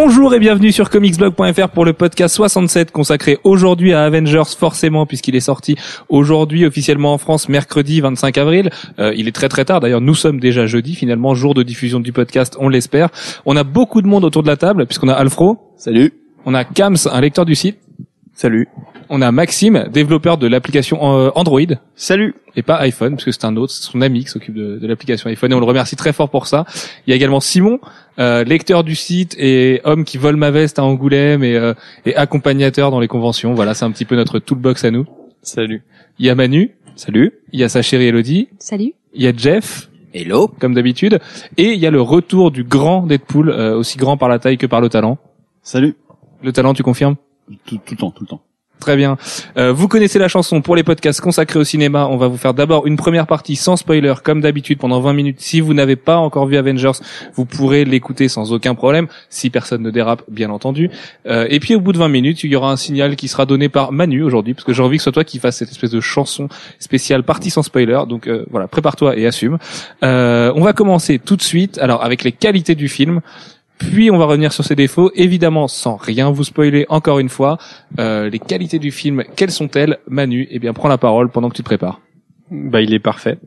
Bonjour et bienvenue sur comicsblog.fr pour le podcast 67 consacré aujourd'hui à Avengers forcément puisqu'il est sorti aujourd'hui officiellement en France mercredi 25 avril. Euh, il est très très tard d'ailleurs nous sommes déjà jeudi finalement jour de diffusion du podcast on l'espère. On a beaucoup de monde autour de la table puisqu'on a Alfro. Salut. On a Kams un lecteur du site. Salut. On a Maxime développeur de l'application euh, Android Salut. et pas iPhone, parce que c'est un autre, c'est son ami qui s'occupe de, de l'application iPhone, et on le remercie très fort pour ça. Il y a également Simon, euh, lecteur du site et homme qui vole ma veste à Angoulême et, euh, et accompagnateur dans les conventions. Voilà, c'est un petit peu notre toolbox à nous. Salut. Il y a Manu, Salut. il y a sa chérie Elodie, Salut. il y a Jeff, Hello. comme d'habitude, et il y a le retour du grand Deadpool, euh, aussi grand par la taille que par le talent. Salut. Le talent, tu confirmes? Tout, tout le temps, tout le temps. Très bien. Euh, vous connaissez la chanson pour les podcasts consacrés au cinéma. On va vous faire d'abord une première partie sans spoiler, comme d'habitude, pendant 20 minutes. Si vous n'avez pas encore vu Avengers, vous pourrez l'écouter sans aucun problème, si personne ne dérape, bien entendu. Euh, et puis au bout de 20 minutes, il y aura un signal qui sera donné par Manu aujourd'hui, parce que j'ai envie que ce soit toi qui fasse cette espèce de chanson spéciale partie sans spoiler. Donc euh, voilà, prépare-toi et assume. Euh, on va commencer tout de suite. Alors avec les qualités du film. Puis on va revenir sur ses défauts, évidemment sans rien vous spoiler encore une fois. Euh, les qualités du film, quelles sont-elles? Manu, eh bien prends la parole pendant que tu te prépares. Bah, il est parfait.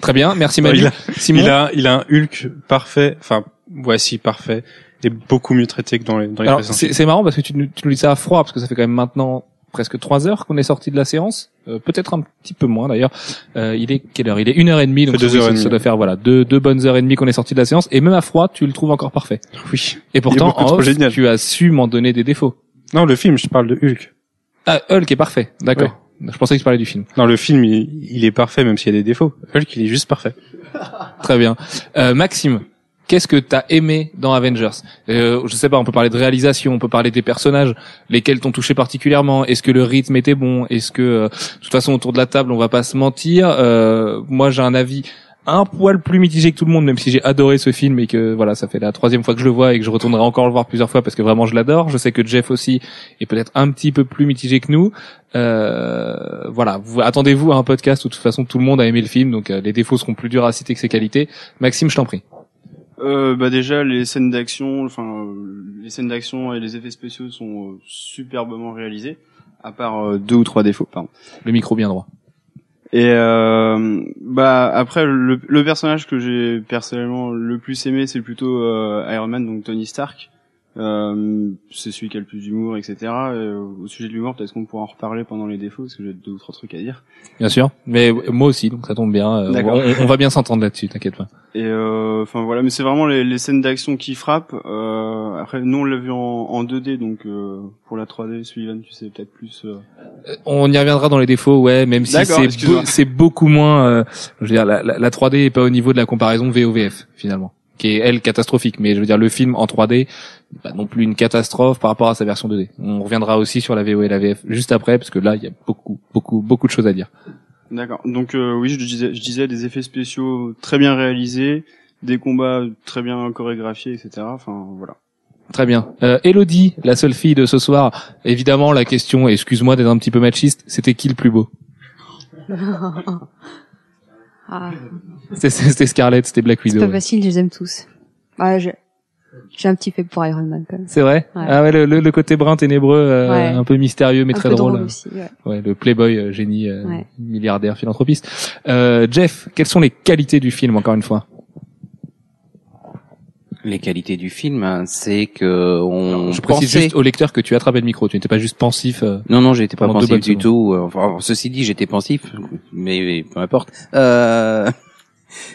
Très bien, merci Manu. il, a, Simon, il a, il a un Hulk parfait. Enfin, voici parfait. Et beaucoup mieux traité que dans les, dans les c'est c'est marrant parce que tu, nous- tu nous dis ça à froid parce que ça fait quand même maintenant presque trois heures qu'on est sorti de la séance, Euh, peut-être un petit peu moins d'ailleurs. Euh, il est quelle heure? Il est une heure et demie, donc Fait deux ça, heures ça doit faire voilà deux, deux bonnes heures et demie qu'on est sorti de la séance. Et même à froid, tu le trouves encore parfait. Oui. Et pourtant, en off, tu as su m'en donner des défauts. Non, le film, je parle de Hulk. Ah, Hulk est parfait, d'accord. Je pensais que tu parlais du film. Non, le film, il, il est parfait même s'il y a des défauts. Hulk, il est juste parfait. Très bien. Euh, Maxime, qu'est-ce que t'as aimé dans Avengers? Euh, Je sais pas, on peut parler de réalisation, on peut parler des personnages, lesquels t'ont touché particulièrement? Est-ce que le rythme était bon? Est-ce que, euh, de toute façon, autour de la table, on va pas se mentir. euh, moi, j'ai un avis un poil plus mitigé que tout le monde, même si j'ai adoré ce film et que voilà, ça fait la troisième fois que je le vois et que je retournerai encore le voir plusieurs fois parce que vraiment je l'adore. Je sais que Jeff aussi est peut-être un petit peu plus mitigé que nous. Euh, voilà, vous attendez-vous à un podcast où de toute façon tout le monde a aimé le film, donc euh, les défauts seront plus durs à citer que ses qualités. Maxime, je t'en prie. Euh, bah déjà les scènes d'action, enfin les scènes d'action et les effets spéciaux sont euh, superbement réalisés, à part euh, deux ou trois défauts, pardon. Le micro bien droit. Et euh, bah après le, le personnage que j'ai personnellement le plus aimé, c'est plutôt euh, Iron Man, donc Tony Stark. Euh, c'est celui qui a le plus d'humour, etc. Et, euh, au sujet de l'humour, peut-être qu'on pourra en reparler pendant les défauts, parce que j'ai deux ou trois trucs à dire. Bien sûr, mais moi aussi, donc ça tombe bien. Euh, on, on va bien s'entendre là-dessus, t'inquiète pas. Et euh, enfin voilà, mais c'est vraiment les, les scènes d'action qui frappent. Euh, après, nous on l'a vu en, en 2D, donc euh, pour la 3D, Sullivan, tu sais peut-être plus. euh, On y reviendra dans les défauts, ouais, même si c'est beaucoup moins. euh, je veux dire, la, la, la 3D est pas au niveau de la comparaison VOVF finalement, qui est elle catastrophique. Mais je veux dire, le film en 3D, pas non plus une catastrophe par rapport à sa version 2D. On reviendra aussi sur la VO et la VF juste après, parce que là, il y a beaucoup, beaucoup, beaucoup de choses à dire. D'accord. Donc euh, oui, je disais, je disais des effets spéciaux très bien réalisés, des combats très bien chorégraphiés, etc. Enfin voilà. Très bien. Euh, Elodie, la seule fille de ce soir. Évidemment, la question, excuse-moi d'être un petit peu machiste, c'était qui le plus beau? Ah, C'était Scarlett, c'était Black c'est Widow. pas facile, je les aime tous. Ouais, je- j'ai un petit fait pour Iron Man quand même. C'est vrai? Ouais. Ah ouais, le, le, le côté brun ténébreux, euh, Ouais. un peu mystérieux mais un très peu drôle. drôle aussi. Ouais. Le playboy euh, génie, euh, milliardaire, philanthropiste. Euh, Jeff, quelles sont les qualités du film encore une fois? Les qualités du film, hein, c'est que on Je précise pensait- juste au lecteur que tu attrapais le micro, tu n'étais pas juste pensif. euh. Non, non, j'étais pas pensif du tout. euh, Enfin, ceci dit, j'étais pensif, mais peu importe. Euh...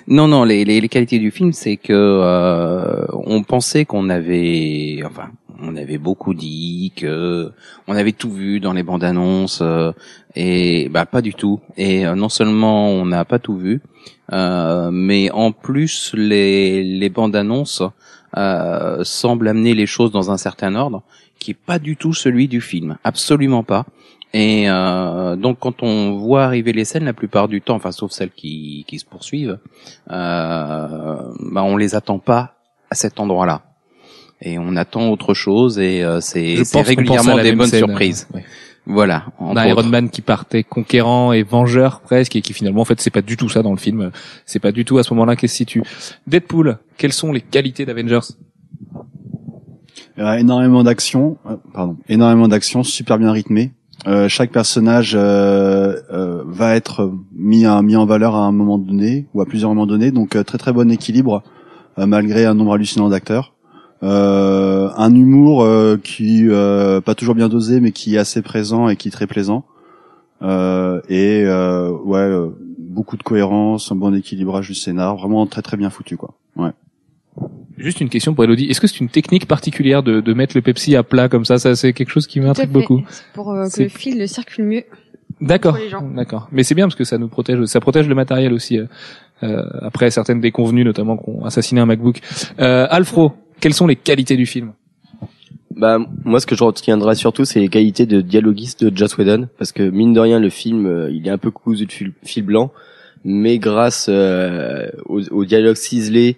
Non, non, les, les, les qualités du film, c'est que euh, on pensait qu'on avait, enfin, on avait beaucoup dit que on avait tout vu dans les bandes annonces, euh, et bah pas du tout. Et euh, non seulement on n'a pas tout vu, euh, mais en plus les, les bandes annonces semblent amener les choses dans un certain ordre qui est pas du tout celui du film, absolument pas. Et donc quand on voit arriver les scènes, la plupart du temps, enfin sauf celles qui, qui se poursuivent, euh, bah, on les attend pas à cet endroit-là. Et on attend autre chose et euh, c'est régulièrement des bonnes scène, surprises. euh, ouais. Voilà. A Iron. Man qui partait conquérant et vengeur presque et qui finalement en fait c'est pas du tout ça dans le film. C'est pas du tout à ce moment-là qu'elle se situe. Deadpool, quelles sont les qualités d'Avengers? Euh, énormément d'action, euh, pardon, énormément d'action, super bien rythmé. Euh, chaque personnage euh, euh, va être mis, en- mis en valeur à un moment donné ou à plusieurs moments donnés, donc euh, très très bon équilibre euh, malgré un nombre hallucinant d'acteurs. Euh, un humour euh, qui euh, pas toujours bien dosé mais qui est assez présent et qui est très plaisant. Euh, et euh, ouais, euh, beaucoup de cohérence, un bon équilibrage du scénar, vraiment très très bien foutu quoi. Ouais. Juste une question pour Elodie. Est-ce que c'est une technique particulière de, de mettre le Pepsi à plat comme ça? Ça, c'est quelque chose qui m'intrigue beaucoup. Pour euh, que le fil circule mieux. D'accord. D'accord. Mais c'est bien parce que ça nous protège, ça protège le matériel aussi. euh, euh, après certaines déconvenues, notamment qu'on assassiné un MacBook. Euh, Alfro, quelles sont les qualités du film? Bah moi ce que je retiendrai surtout c'est les qualités de dialoguiste de Joss Whedon parce que mine de rien le film euh, il est un peu cousu de fil, fil blanc mais grâce euh, au, au dialogue ciselé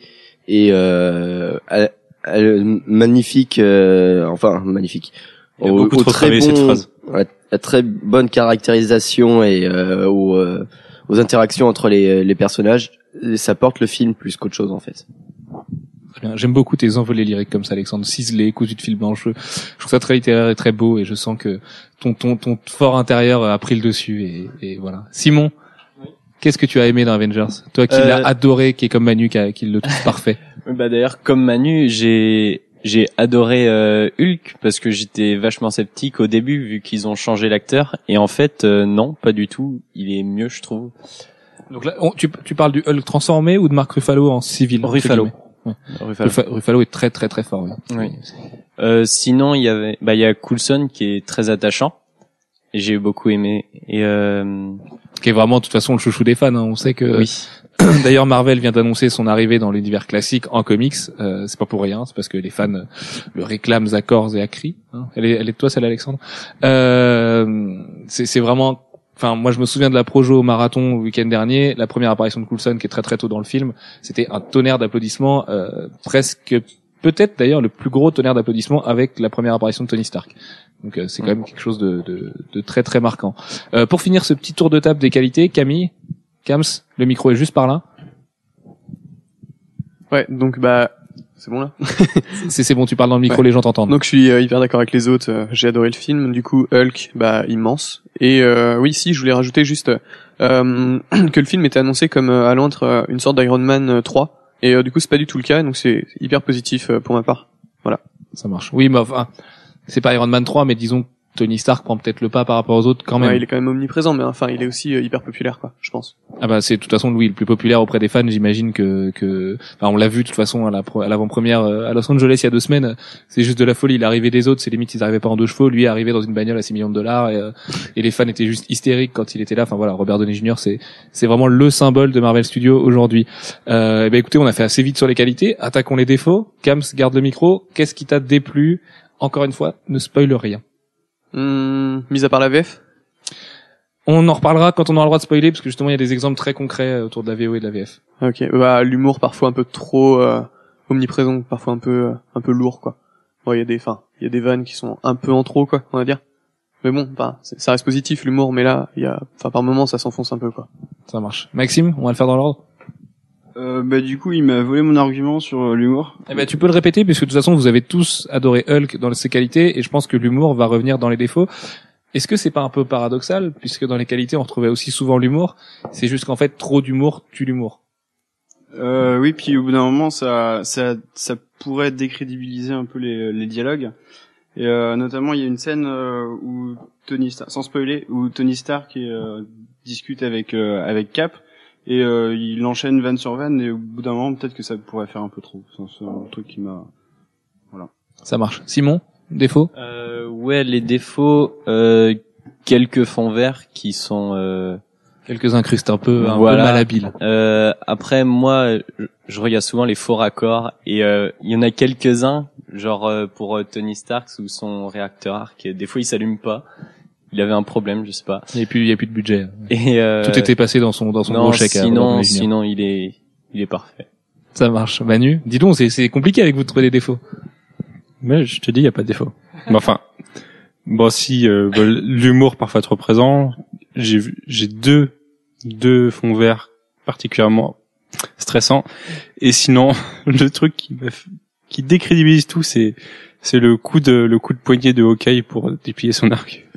et euh, à- à le magnifique euh, enfin magnifique Il a au, beaucoup au trop très bon cette phrase. à, à très bonne caractérisation et euh, aux, euh, aux interactions entre les, les personnages ça porte le film plus qu'autre chose en fait. J'aime beaucoup tes envolées lyriques comme ça, Alexandre. Ciselé, cousu de fil blanc. Je, trouve ça très littéraire et très beau et je sens que ton, ton, ton fort intérieur a pris le dessus et, et voilà. Simon, qu'est-ce que tu as aimé dans Avengers? Toi qui Euh, l'as adoré, qui est comme Manu, qui, a- qui le trouve parfait. Bah d'ailleurs, comme Manu, j'ai j'ai adoré euh, Hulk parce que j'étais vachement sceptique au début vu qu'ils ont changé l'acteur et en fait euh, non, pas du tout. Il est mieux, je trouve. Donc là, on- tu, tu parles du Hulk transformé ou de Mark Ruffalo en civil Ruffalo. Ouais. Ruffalo. Est très très très fort. Oui. Oui. Euh, sinon, il y avait, bah, il y a Coulson qui est très attachant et j'ai beaucoup aimé. Et euh, Qui est vraiment de toute façon le chouchou des fans. hein. On sait que oui, D'ailleurs, Marvel vient d'annoncer son arrivée dans l'univers classique en comics. Euh, c'est pas pour rien, c'est parce que les fans euh, le réclament à corps et à cri. hein. Elle, est, elle est de toi, celle Alexandre? Euh, c'est c'est vraiment. Enfin, moi, je me souviens de la projo au marathon le week-end dernier. La première apparition de Coulson, qui est très très tôt dans le film, c'était un tonnerre d'applaudissements, euh, presque peut-être d'ailleurs le plus gros tonnerre d'applaudissements avec la première apparition de Tony Stark. Donc euh, c'est quand même quelque chose de, de, de très très marquant. Euh, pour finir ce petit tour de table des qualités, Camille, Kams, le micro est juste par là. Ouais, donc bah c'est bon là? C'est bon, tu parles dans le micro, Ouais. les gens t'entendent. Donc je suis euh, hyper d'accord avec les autres. euh, J'ai adoré le film. Du coup, Hulk, bah immense. Et euh, oui, si, je voulais rajouter juste euh, que le film était annoncé comme euh, allant être une sorte d'Iron Man euh, 3. Et euh, du coup, c'est pas du tout le cas. Donc c'est hyper positif pour ma part. Ça marche. Oui, mais enfin, c'est pas Iron Man 3, mais disons Tony Stark prend peut-être le pas par rapport aux autres quand même. Ouais, il est quand même omniprésent, mais enfin, il est aussi euh, hyper populaire, quoi. Je pense. Ah bah c'est de toute façon lui le plus populaire auprès des fans, j'imagine que que enfin on l'a vu de toute façon à la pro- à l'avant-première euh, à Los Angeles il y a deux semaines, c'est juste de la folie, l'arrivée des autres, c'est limite ils arrivaient pas en deux chevaux, lui est arrivé dans une bagnole à 6 millions de dollars et, euh, et les fans étaient juste hystériques quand il était là. Enfin voilà, Robert Downey Jr. c'est c'est vraiment le symbole de Marvel Studios aujourd'hui. Euh, et ben écoutez, on a fait assez vite sur les qualités, attaquons les défauts. Kams garde le micro, qu'est-ce qui t'a déplu? Encore une fois, ne spoil rien. Hum, mis à part la VF. On en reparlera quand on aura le droit de spoiler parce que justement il y a des exemples très concrets euh, autour de la VO et de la VF. Ok. Bah l'humour parfois un peu trop euh, omniprésent, parfois un peu euh, un peu lourd, quoi. Bon, il y a des, enfin, il y a des vannes qui sont un peu en trop, quoi, on va dire. Mais bon, bah, ça reste positif l'humour, mais là, il y a, enfin, par moments, ça s'enfonce un peu, quoi. Ça marche. Maxime, on va le faire dans l'ordre. Euh, bah du coup, il m'a volé mon argument sur euh, l'humour. Eh ben, tu peux le répéter puisque de toute façon vous avez tous adoré Hulk dans ses qualités et je pense que l'humour va revenir dans les défauts. Est-ce que c'est pas un peu paradoxal puisque dans les qualités on retrouvait aussi souvent l'humour C'est juste qu'en fait trop d'humour tue l'humour? Euh, oui, puis au bout d'un moment, ça, ça, ça pourrait décrédibiliser un peu les, les dialogues. Et euh, notamment, il y a une scène euh, où Tony Stark, sans spoiler, où Tony Stark discute avec euh, avec Cap et euh, il enchaîne van sur van et au bout d'un moment, peut-être que ça pourrait faire un peu trop. C'est un- truc qui m'a. Ça marche. Simon, défaut? Euh, ouais, les défauts, euh, quelques fonds verts qui sont euh, Quelques incrustes un peu, un Voilà. peu malhabiles. Euh, après, moi, je, je regarde souvent les faux raccords et euh, il y en a quelques-uns, genre euh, pour euh, Tony Stark ou son réacteur arc, des fois il s'allume pas. Il avait un problème, je sais pas. Il y a plus, il y a plus de budget. Et euh, Tout était passé dans son dans son non, gros chèque. à Robert sinon, sinon il est, il est parfait. Ça marche. Manu, dis donc, c'est c'est compliqué avec vous de trouver des défauts. Mais je te dis, il y a pas de défaut. Mais enfin, bon, si euh, l'humour parfois trop présent, j'ai vu- j'ai deux deux fonds verts particulièrement stressants. Et sinon, le truc qui qui décrédibilise tout, c'est c'est le coup de le coup de poignet de Hawkeye pour déplier son arc.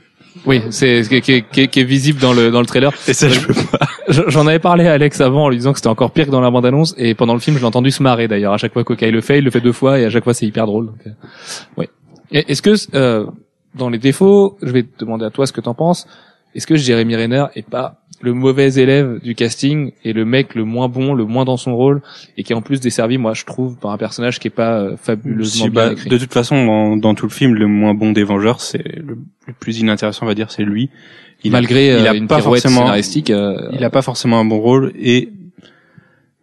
Oui, c'est qui, est- qui, est- qui, est- qui est visible dans le dans le trailer. Et ça, je peux pas. J'en avais parlé à Alex avant en lui disant que c'était encore pire que dans la bande annonce et pendant le film je l'ai entendu se marrer d'ailleurs à chaque fois qu'Okai le fait il le fait deux fois et à chaque fois c'est hyper drôle. Donc, euh. Et Est-ce que euh, dans les défauts, je vais te demander à toi ce que t'en penses. Est-ce que Jérémy Renner est pas le mauvais élève du casting et le mec le moins bon, le moins dans son rôle et qui est en plus desservi, moi je trouve, par un personnage qui est pas euh, fabuleusement Si, bien bah, écrit. de toute façon, dans, dans tout le film, le moins bon des Vengeurs, c'est le, le plus inintéressant, on va dire, c'est lui. Il a- Malgré il euh, a une pas forcément- scénaristique. euh, il a pas forcément un bon rôle et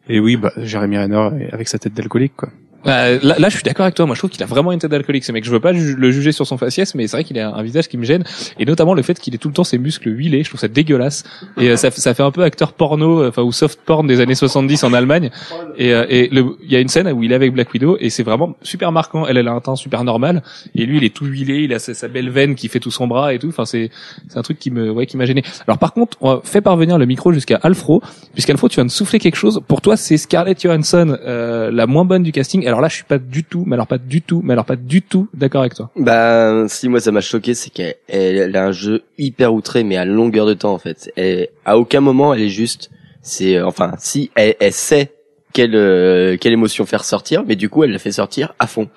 et oui, bah Jérémy Renner avec sa tête d'alcoolique quoi. Bah, là, là, je suis d'accord avec toi. Moi, je trouve qu'il a vraiment une tête d'alcoolique, ce mec. Je veux pas le juger sur son faciès, mais c'est vrai qu'il a un visage qui me gêne, et notamment le fait qu'il ait tout le temps ses muscles huilés. Je trouve ça dégueulasse. Et euh, ça, fait un peu acteur porno, euh, enfin ou soft porn des années 70 en Allemagne. Et euh, il y a une scène où il est avec Black Widow, et c'est vraiment super marquant. Elle, elle a un teint super normal, et lui, il est tout huilé. Il a sa, belle veine qui fait tout son bras et tout. Enfin, c'est c'est un truc qui me ouais qui m'a gêné. Alors par contre, on fait parvenir le micro jusqu'à Alfro, puisqu'Alfro, tu viens de souffler quelque chose. Pour toi, c'est Scarlett Johansson la moins bonne du casting. Alors là, je suis pas du tout, mais alors pas du tout, mais alors pas du tout d'accord avec toi. Bah, si moi ça m'a choqué, c'est qu'elle elle a un jeu hyper outré, mais à longueur de temps en fait. Elle, à aucun moment elle est juste. C'est euh, enfin, si elle, elle sait quelle euh, quelle émotion faire sortir, mais du coup elle la fait sortir à fond.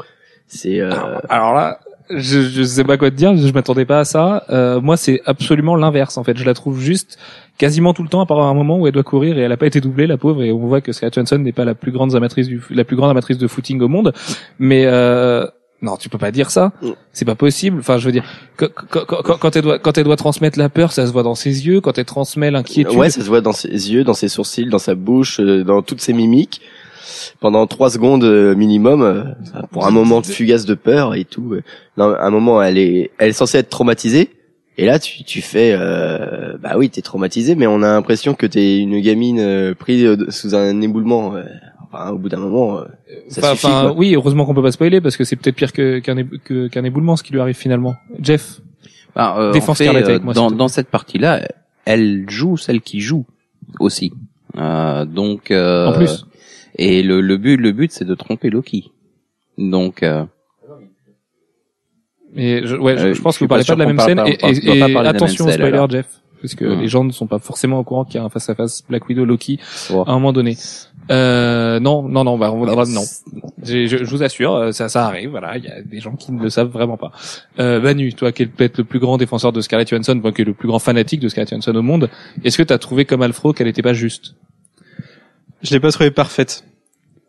C'est euh, Alors là, je, je sais pas quoi te dire, je m'attendais pas à ça. Euh, moi, c'est absolument l'inverse en fait. Je la trouve juste quasiment tout le temps, à part un moment où elle doit courir et elle a pas été doublée, la pauvre. Et on voit que Scarlett Johansson n'est pas la plus grande amatrice du, la plus grande amatrice de footing au monde. Mais euh, non, tu peux pas dire ça. Mm. C'est pas possible. Enfin, je veux dire, quand, quand, quand, quand elle doit, quand elle doit transmettre la peur, ça se voit dans ses yeux. Quand elle transmet l'inquiétude, ouais, ça se voit dans ses yeux, dans ses sourcils, dans sa bouche, euh, dans toutes ses mimiques. Pendant trois secondes euh, minimum, euh, pour un moment de fugace de peur et tout. Non, à un moment, elle est, elle est censée être traumatisée. Et là, tu, tu fais, euh, bah oui, t'es traumatisé, mais on a l'impression que t'es une gamine euh, prise euh, sous un éboulement. euh. Enfin, au bout d'un moment, euh, ça Enfin, suffit. enfin, oui, heureusement qu'on peut pas spoiler parce que c'est peut-être pire que- qu'un ébou- que- qu'un éboulement ce qui lui arrive finalement. Jeff, Bah, euh, Défends en fait, avec moi, dans, dans cette partie-là, elle joue celle qui joue aussi. Euh, donc euh, En plus. Et le, le but, le but, c'est de tromper Loki. Donc, euh, Et je, ouais, je, Euh, je pense je que vous parlez pas pas de la même scène. Et, et- et attention au scène, spoiler, alors. Jeff, parce que les gens ne sont pas forcément au courant qu'il y a un face à face Black Widow Loki à un moment donné. Euh, non, non, non, bah, on va- non. Je, je vous assure, euh, ça, ça arrive. Voilà, il y a des gens qui ne le savent vraiment pas. Euh, Manu, toi, qui es peut-être le plus grand défenseur de Scarlett Johansson, toi, qui es le plus grand fanatique de Scarlett Johansson au monde, est-ce que tu as trouvé comme Alfro qu'elle n'était pas juste? Je l'ai pas trouvé parfaite.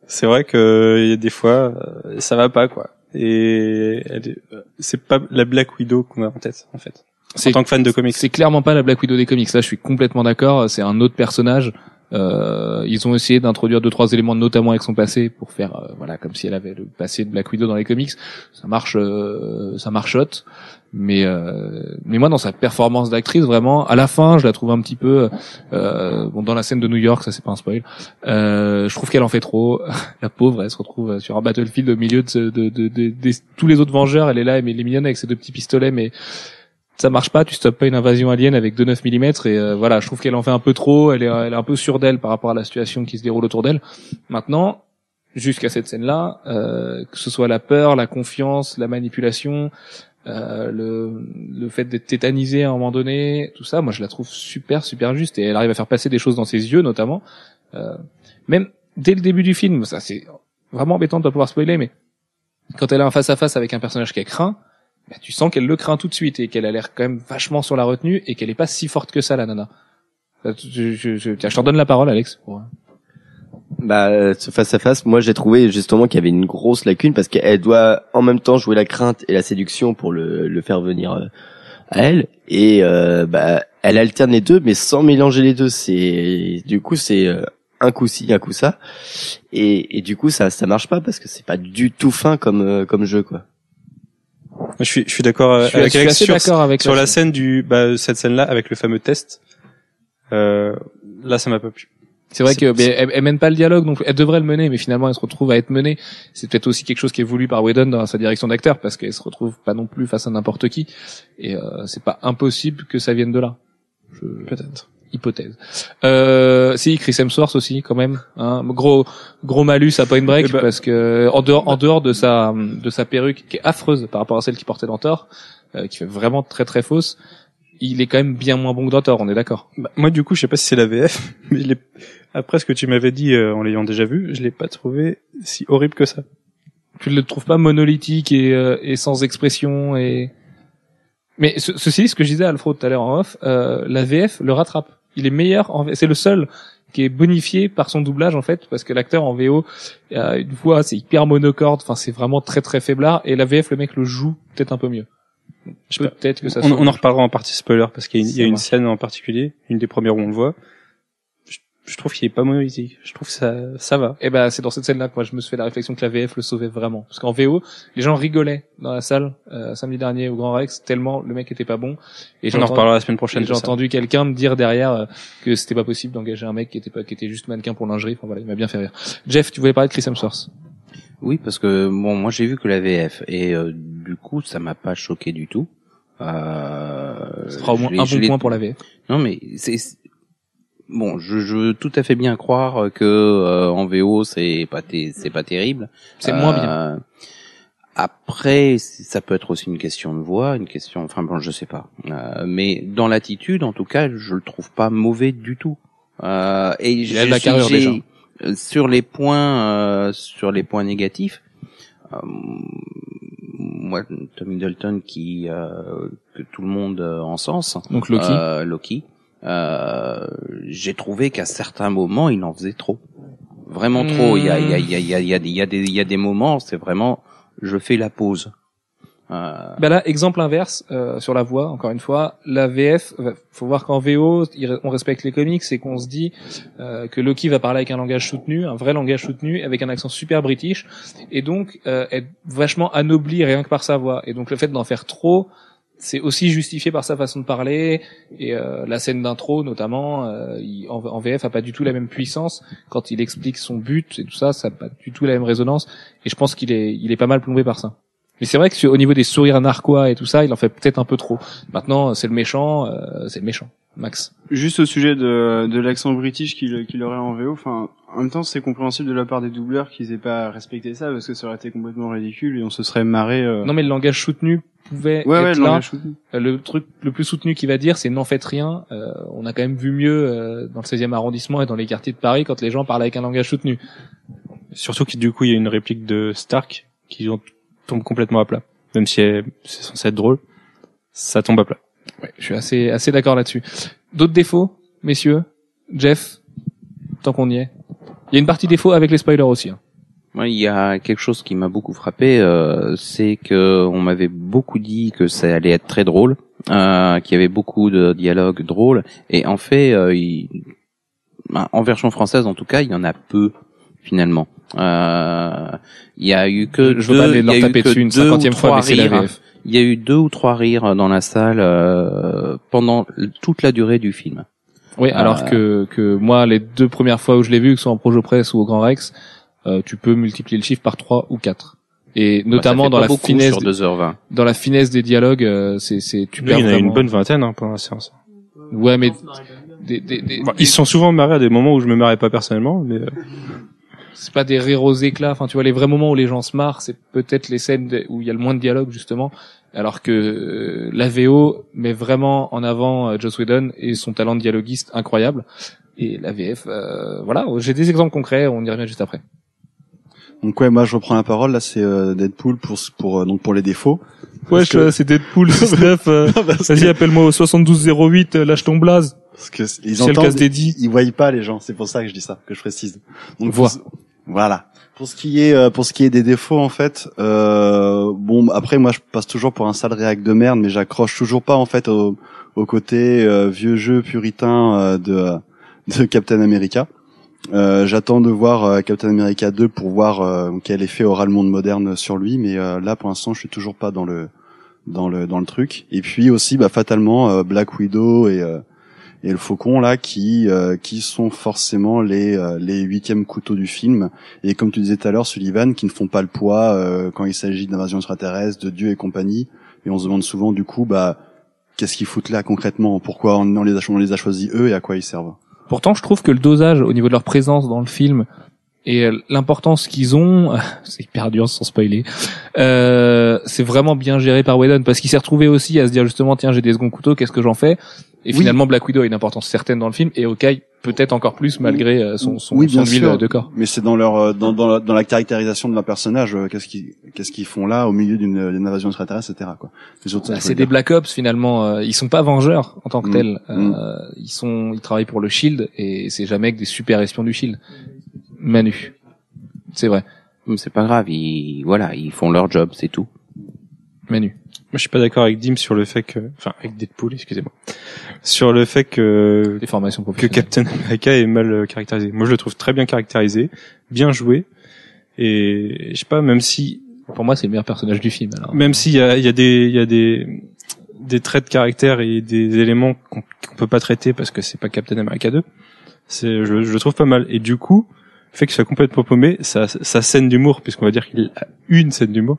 C'est vrai que il y a des fois euh, ça va pas quoi. Et euh, c'est pas la Black Widow qu'on a en tête en fait. En tant que fan de comics. C'est clairement pas la Black Widow des comics. Là, je suis complètement d'accord. C'est un autre personnage. Euh, ils ont essayé d'introduire deux trois éléments, notamment avec son passé, pour faire euh, voilà comme si elle avait le passé de Black Widow dans les comics. Ça marche, euh, ça marchote. Mais euh, mais moi, dans sa performance d'actrice, vraiment, à la fin, je la trouve un petit peu euh, bon dans la scène de New York, ça c'est pas un spoil. Euh, je trouve qu'elle en fait trop. la pauvre, elle se retrouve sur un battlefield au milieu de, de, de, de- tous les autres Vengeurs. Elle est là, elle est mignonne avec ses deux petits pistolets, mais ça marche pas, tu stoppes pas une invasion alien avec 2,9 mm et euh, voilà, je trouve qu'elle en fait un peu trop, elle est, elle est un peu sûre d'elle par rapport à la situation qui se déroule autour d'elle. Maintenant, jusqu'à cette scène-là, euh, que ce soit la peur, la confiance, la manipulation, euh, le, le fait d'être tétanisé à un moment donné, tout ça, moi je la trouve super super juste et elle arrive à faire passer des choses dans ses yeux notamment. Euh, même dès le début du film, ça c'est vraiment embêtant de pas pouvoir spoiler, mais quand elle a un face à face avec un personnage qu'elle craint, bah, tu sens qu'elle le craint tout de suite et qu'elle a l'air quand même vachement sur la retenue et qu'elle est pas si forte que ça la nana. Je, je, je, tiens, je t'en donne la parole Alex. pour- Bah, euh, ce face à face, moi j'ai trouvé justement qu'il y avait une grosse lacune parce qu'elle doit en même temps jouer la crainte et la séduction pour le, le faire venir euh, à elle et euh, bah elle alterne les deux mais sans mélanger les deux. C'est du coup c'est euh, un coup ci un coup ça et, et du coup ça ça marche pas parce que c'est pas du tout fin comme euh, comme jeu quoi. Je suis je suis d'accord euh, Je suis, avec je suis Alex assez sur, d'accord avec sur la- la scène du bah cette scène là avec le fameux test. Euh, là ça m'a pas plu. C'est vrai que elle, elle mène pas le dialogue, donc elle devrait le mener, mais finalement elle se retrouve à être menée. C'est peut-être aussi quelque chose qui est voulu par Whedon dans sa direction d'acteur, parce qu'elle se retrouve pas non plus face à n'importe qui, et euh, c'est pas impossible que ça vienne de là. Je- Peut-être. hypothèse. Euh, si Chris Hemsworth aussi quand même, hein, gros gros malus à Point Break Eh ben- parce que en dehors en dehors de sa de sa perruque qui est affreuse par rapport à celle qu'il portait dans Thor, euh, qui fait vraiment très très fausse, il est quand même bien moins bon que dans Thor, on est d'accord. Bah, moi, du coup, je sais pas si c'est la VF, mais je après ce que tu m'avais dit euh, en l'ayant déjà vu, je l'ai pas trouvé si horrible que ça. Tu le trouves pas monolithique et, euh, et sans expression et mais ce, ceci dit, ce que je disais à Alfred tout à l'heure en off, euh, la VF le rattrape. Il est meilleur en c'est le seul qui est bonifié par son doublage en fait parce que l'acteur en VO a une voix c'est hyper monocorde, enfin c'est vraiment très très faiblard et la VF le mec le joue peut-être un peu mieux. Peut-être que ça On, on en reparlera en partie spoiler parce qu'il y a, une- y a une scène en particulier, une des premières où on le voit. Je, je trouve qu'il est pas monolithique. Je trouve que ça, ça va. Et ben c'est dans cette scène-là que moi je me suis fait la réflexion que la VF le sauvait vraiment. Parce qu'en VO, les gens rigolaient dans la salle euh, samedi dernier au Grand Rex tellement le mec était pas bon. Et On en reparlera la semaine prochaine. J'ai entendu quelqu'un me dire derrière euh, que c'était pas possible d'engager un mec qui était pas qui était juste mannequin pour lingerie. Enfin voilà, il m'a bien fait rire. Jeff, tu voulais parler de Chris Hemsworth? Oui, parce que bon, moi j'ai vu que la VF et euh, du coup ça m'a pas choqué du tout. Euh, Ce sera au moins un bon point pour la VF. Non mais c'est bon, je, je veux tout à fait bien croire que euh, en VO c'est pas c'est pas terrible. C'est moins bien. Euh, Après, ça peut être aussi une question de voix, une question, enfin bon, je sais pas. Euh, mais dans l'attitude, en tout cas, je le trouve pas mauvais du tout. Euh, et de la carrure, j'ai- déjà. Euh, Sur les points, euh, sur les points négatifs, euh, moi, Tom Hiddleston qui euh, que tout le monde euh, encense, Donc Loki. euh, Loki. Euh, j'ai trouvé qu'à certains moments, il en faisait trop. Vraiment trop. Il y a, il y a, il y a, il y a, il y a des- il y a des, il y a des moments, c'est vraiment, je fais la pause. Euh, Bah là, exemple inverse euh, sur la voix. Encore une fois, la VF. Faut voir qu'en VO, on respecte les comics et qu'on se dit euh, que Loki va parler avec un langage soutenu, un vrai langage soutenu, avec un accent super british, et donc euh, être vachement anobli rien que par sa voix. Et donc le fait d'en faire trop, c'est aussi justifié par sa façon de parler et euh, la scène d'intro notamment. euh, en, en VF a pas du tout la même puissance quand il explique son but et tout ça, ça a pas du tout la même résonance. Et je pense qu'il est, il est pas mal plombé par ça. Mais c'est vrai que sur- au niveau des sourires narquois et tout ça, il en fait peut-être un peu trop. Maintenant, c'est le méchant, euh, c'est le méchant. Max. Juste au sujet de, de l'accent british qu'il qu'il aurait en VO, enfin, en même temps, c'est compréhensible de la part des doubleurs qu'ils aient pas respecté ça parce que ça aurait été complètement ridicule et on se serait marré. euh, Non mais le langage soutenu pouvait ouais, ouais, être le là. langage soutenu. Euh, Le truc le plus soutenu qu'il va dire, c'est n'en faites rien. Euh, on a quand même vu mieux euh, dans le 16e arrondissement et dans les quartiers de Paris quand les gens parlent avec un langage soutenu. Surtout que du coup, il y a une réplique de Stark qui en- tombe complètement à plat. Même si c'est censé être drôle, ça tombe à plat. Ouais, je suis assez assez d'accord là-dessus. D'autres défauts, messieurs, Jeff, tant qu'on y est. Il y a une partie défaut avec les spoilers aussi. hein. Il y a quelque chose qui m'a beaucoup frappé, euh, c'est que on m'avait beaucoup dit que ça allait être très drôle, euh, qu'il y avait beaucoup de dialogues drôles, et en fait, euh, il- ben, en version française, en tout cas, il y en a peu finalement. Euh, Il y a eu que Je veux pas deux- il y a leur eu taper que dessus une deux ou cinquantième fois, trois mais c'est la rires. VF. Il y a eu deux ou trois rires dans la salle euh, pendant toute la durée du film. Oui, alors Euh, que, que moi, les deux premières fois où je l'ai vu, que ce soit en Projo Press ou au Grand Rex, euh, tu peux multiplier le chiffre par trois ou quatre. Et Bah, notamment dans la finesse, sur 2h20. dans la finesse des dialogues, euh, c'est, c'est, tu Lui, perds il y en a une bonne vingtaine hein, pendant la séance. Ouais, mais des, des, des- Bon, ils se sont souvent marrés à des moments où je me marrais pas personnellement, mais euh, c'est pas des rires aux éclats. Enfin, tu vois, les vrais moments où les gens se marrent, c'est peut-être les scènes où il y a le moins de dialogue justement. Alors que euh, la VO met vraiment en avant euh, Joss Whedon et son talent de dialoguiste incroyable. Et la VF, euh, voilà, j'ai des exemples concrets, on y revient juste après. Donc ouais, moi je reprends la parole là, c'est euh, Deadpool pour pour euh, donc pour les défauts. Ouais, que- c'est Deadpool 69. euh, Vas-y, que- appelle-moi au 7208, euh, lâche ton blaze. Parce que ils entendent, ils voient pas les gens. C'est pour ça que je dis ça, que je précise. Donc Voix. pour ce- Voilà. Pour ce qui est euh, pour ce qui est des défauts en fait, euh, bon après moi je passe toujours pour un sale réac de merde, mais j'accroche toujours pas en fait au, au côté euh, vieux jeu puritain euh, de de Captain America. Euh, J'attends de voir euh, Captain America 2 pour voir quel effet aura le monde moderne sur lui, mais là pour l'instant je suis toujours pas dans le dans le dans le truc. Et puis aussi bah fatalement Black Widow et et le Faucon là qui euh, qui sont forcément les euh, les huitièmes couteaux du film. Et comme tu disais tout à l'heure Sullivan qui ne font pas le poids euh, quand il s'agit d'invasion extraterrestre de Dieu et compagnie. Et on se demande souvent du coup bah qu'est-ce qu'ils foutent là concrètement? Pourquoi on, on les a, on les a choisis eux et à quoi ils servent? Pourtant, je trouve que le dosage au niveau de leur présence dans le film et euh, l'importance qu'ils ont, c'est hyper dur sans spoiler, euh, c'est vraiment bien géré par Whedon parce qu'il s'est retrouvé aussi à se dire justement tiens j'ai des seconds couteaux, qu'est-ce que j'en fais? Et Oui. finalement Black Widow a une importance certaine dans le film et Hawkeye peut-être encore plus malgré euh, son, son, Oui, son huile de corps. Mais c'est dans leur euh, dans, dans, la, dans la caractérisation de leur personnage. euh, Qu'est-ce qu'ils qu'est-ce qu'ils font là au milieu d'une invasion extraterrestre, etc. Quoi. Bah, c'est des. Black Ops finalement. euh, ils sont pas vengeurs en tant que Mm. tels. Mm. Euh, Ils sont, ils travaillent pour le Shield et c'est jamais que des super espions du Shield. Manu, c'est vrai. Mais C'est pas grave, ils, voilà, ils font leur job, c'est tout. Manu. Moi, je suis pas d'accord avec Dim sur le fait que, enfin, avec Deadpool, excusez-moi, sur le fait que Des formations que. Captain America est mal euh, caractérisé. Moi, je le trouve très bien caractérisé, bien joué, et je sais pas, même si, Pour moi, c'est le meilleur personnage du film. Alors. même s'il y a, il y a des, il y a des, des traits de caractère et des éléments qu'on qu'on peut pas traiter parce que c'est pas Captain America 2, c'est, je, je le trouve pas mal. Et du coup, fait qu'il soit complètement paumé, sa, sa scène d'humour, puisqu'on va dire qu'il a une scène d'humour,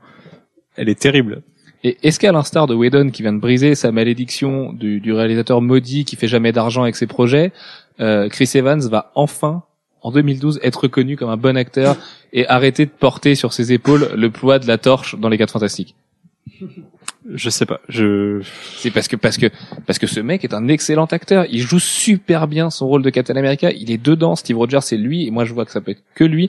elle est terrible. Et est-ce qu'à l'instar de Whedon qui vient de briser sa malédiction du, réalisateur maudit qui fait jamais d'argent avec ses projets, euh, Chris Evans va enfin, en 2012, être reconnu comme un bon acteur et arrêter de porter sur ses épaules le poids de la torche dans les Quatre Fantastiques? Je sais pas, je, C'est parce que parce que parce que ce mec est un excellent acteur. Il joue super bien son rôle de Captain America. Il est dedans. Steve Rogers c'est lui et moi je vois que ça peut être que lui.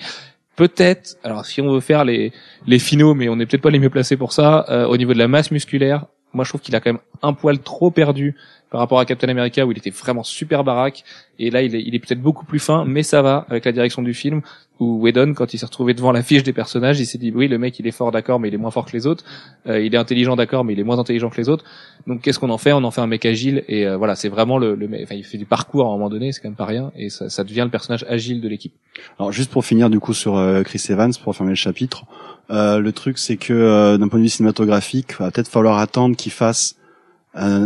Peut-être. Alors si on veut faire les les finaux, mais on n'est peut-être pas les mieux placés pour ça. euh, au niveau de la masse musculaire, moi je trouve qu'il a quand même un poil trop perdu par rapport à Captain America où il était vraiment super baraque. Et là il est il est peut-être beaucoup plus fin, mais ça va avec la direction du film. Où Whedon, quand il s'est retrouvé devant la fiche des personnages, il s'est dit oui le mec il est fort d'accord, mais il est moins fort que les autres. Euh, il est intelligent d'accord, mais il est moins intelligent que les autres. Donc qu'est-ce qu'on en fait? On en fait un mec agile et euh, voilà, c'est vraiment le, le mec- enfin il fait du parcours à un moment donné, c'est quand même pas rien et ça, ça devient le personnage agile de l'équipe. Alors juste pour finir du coup sur euh, Chris Evans pour fermer le chapitre, euh, le truc c'est que euh, d'un point de vue cinématographique, va peut-être falloir attendre qu'il fasse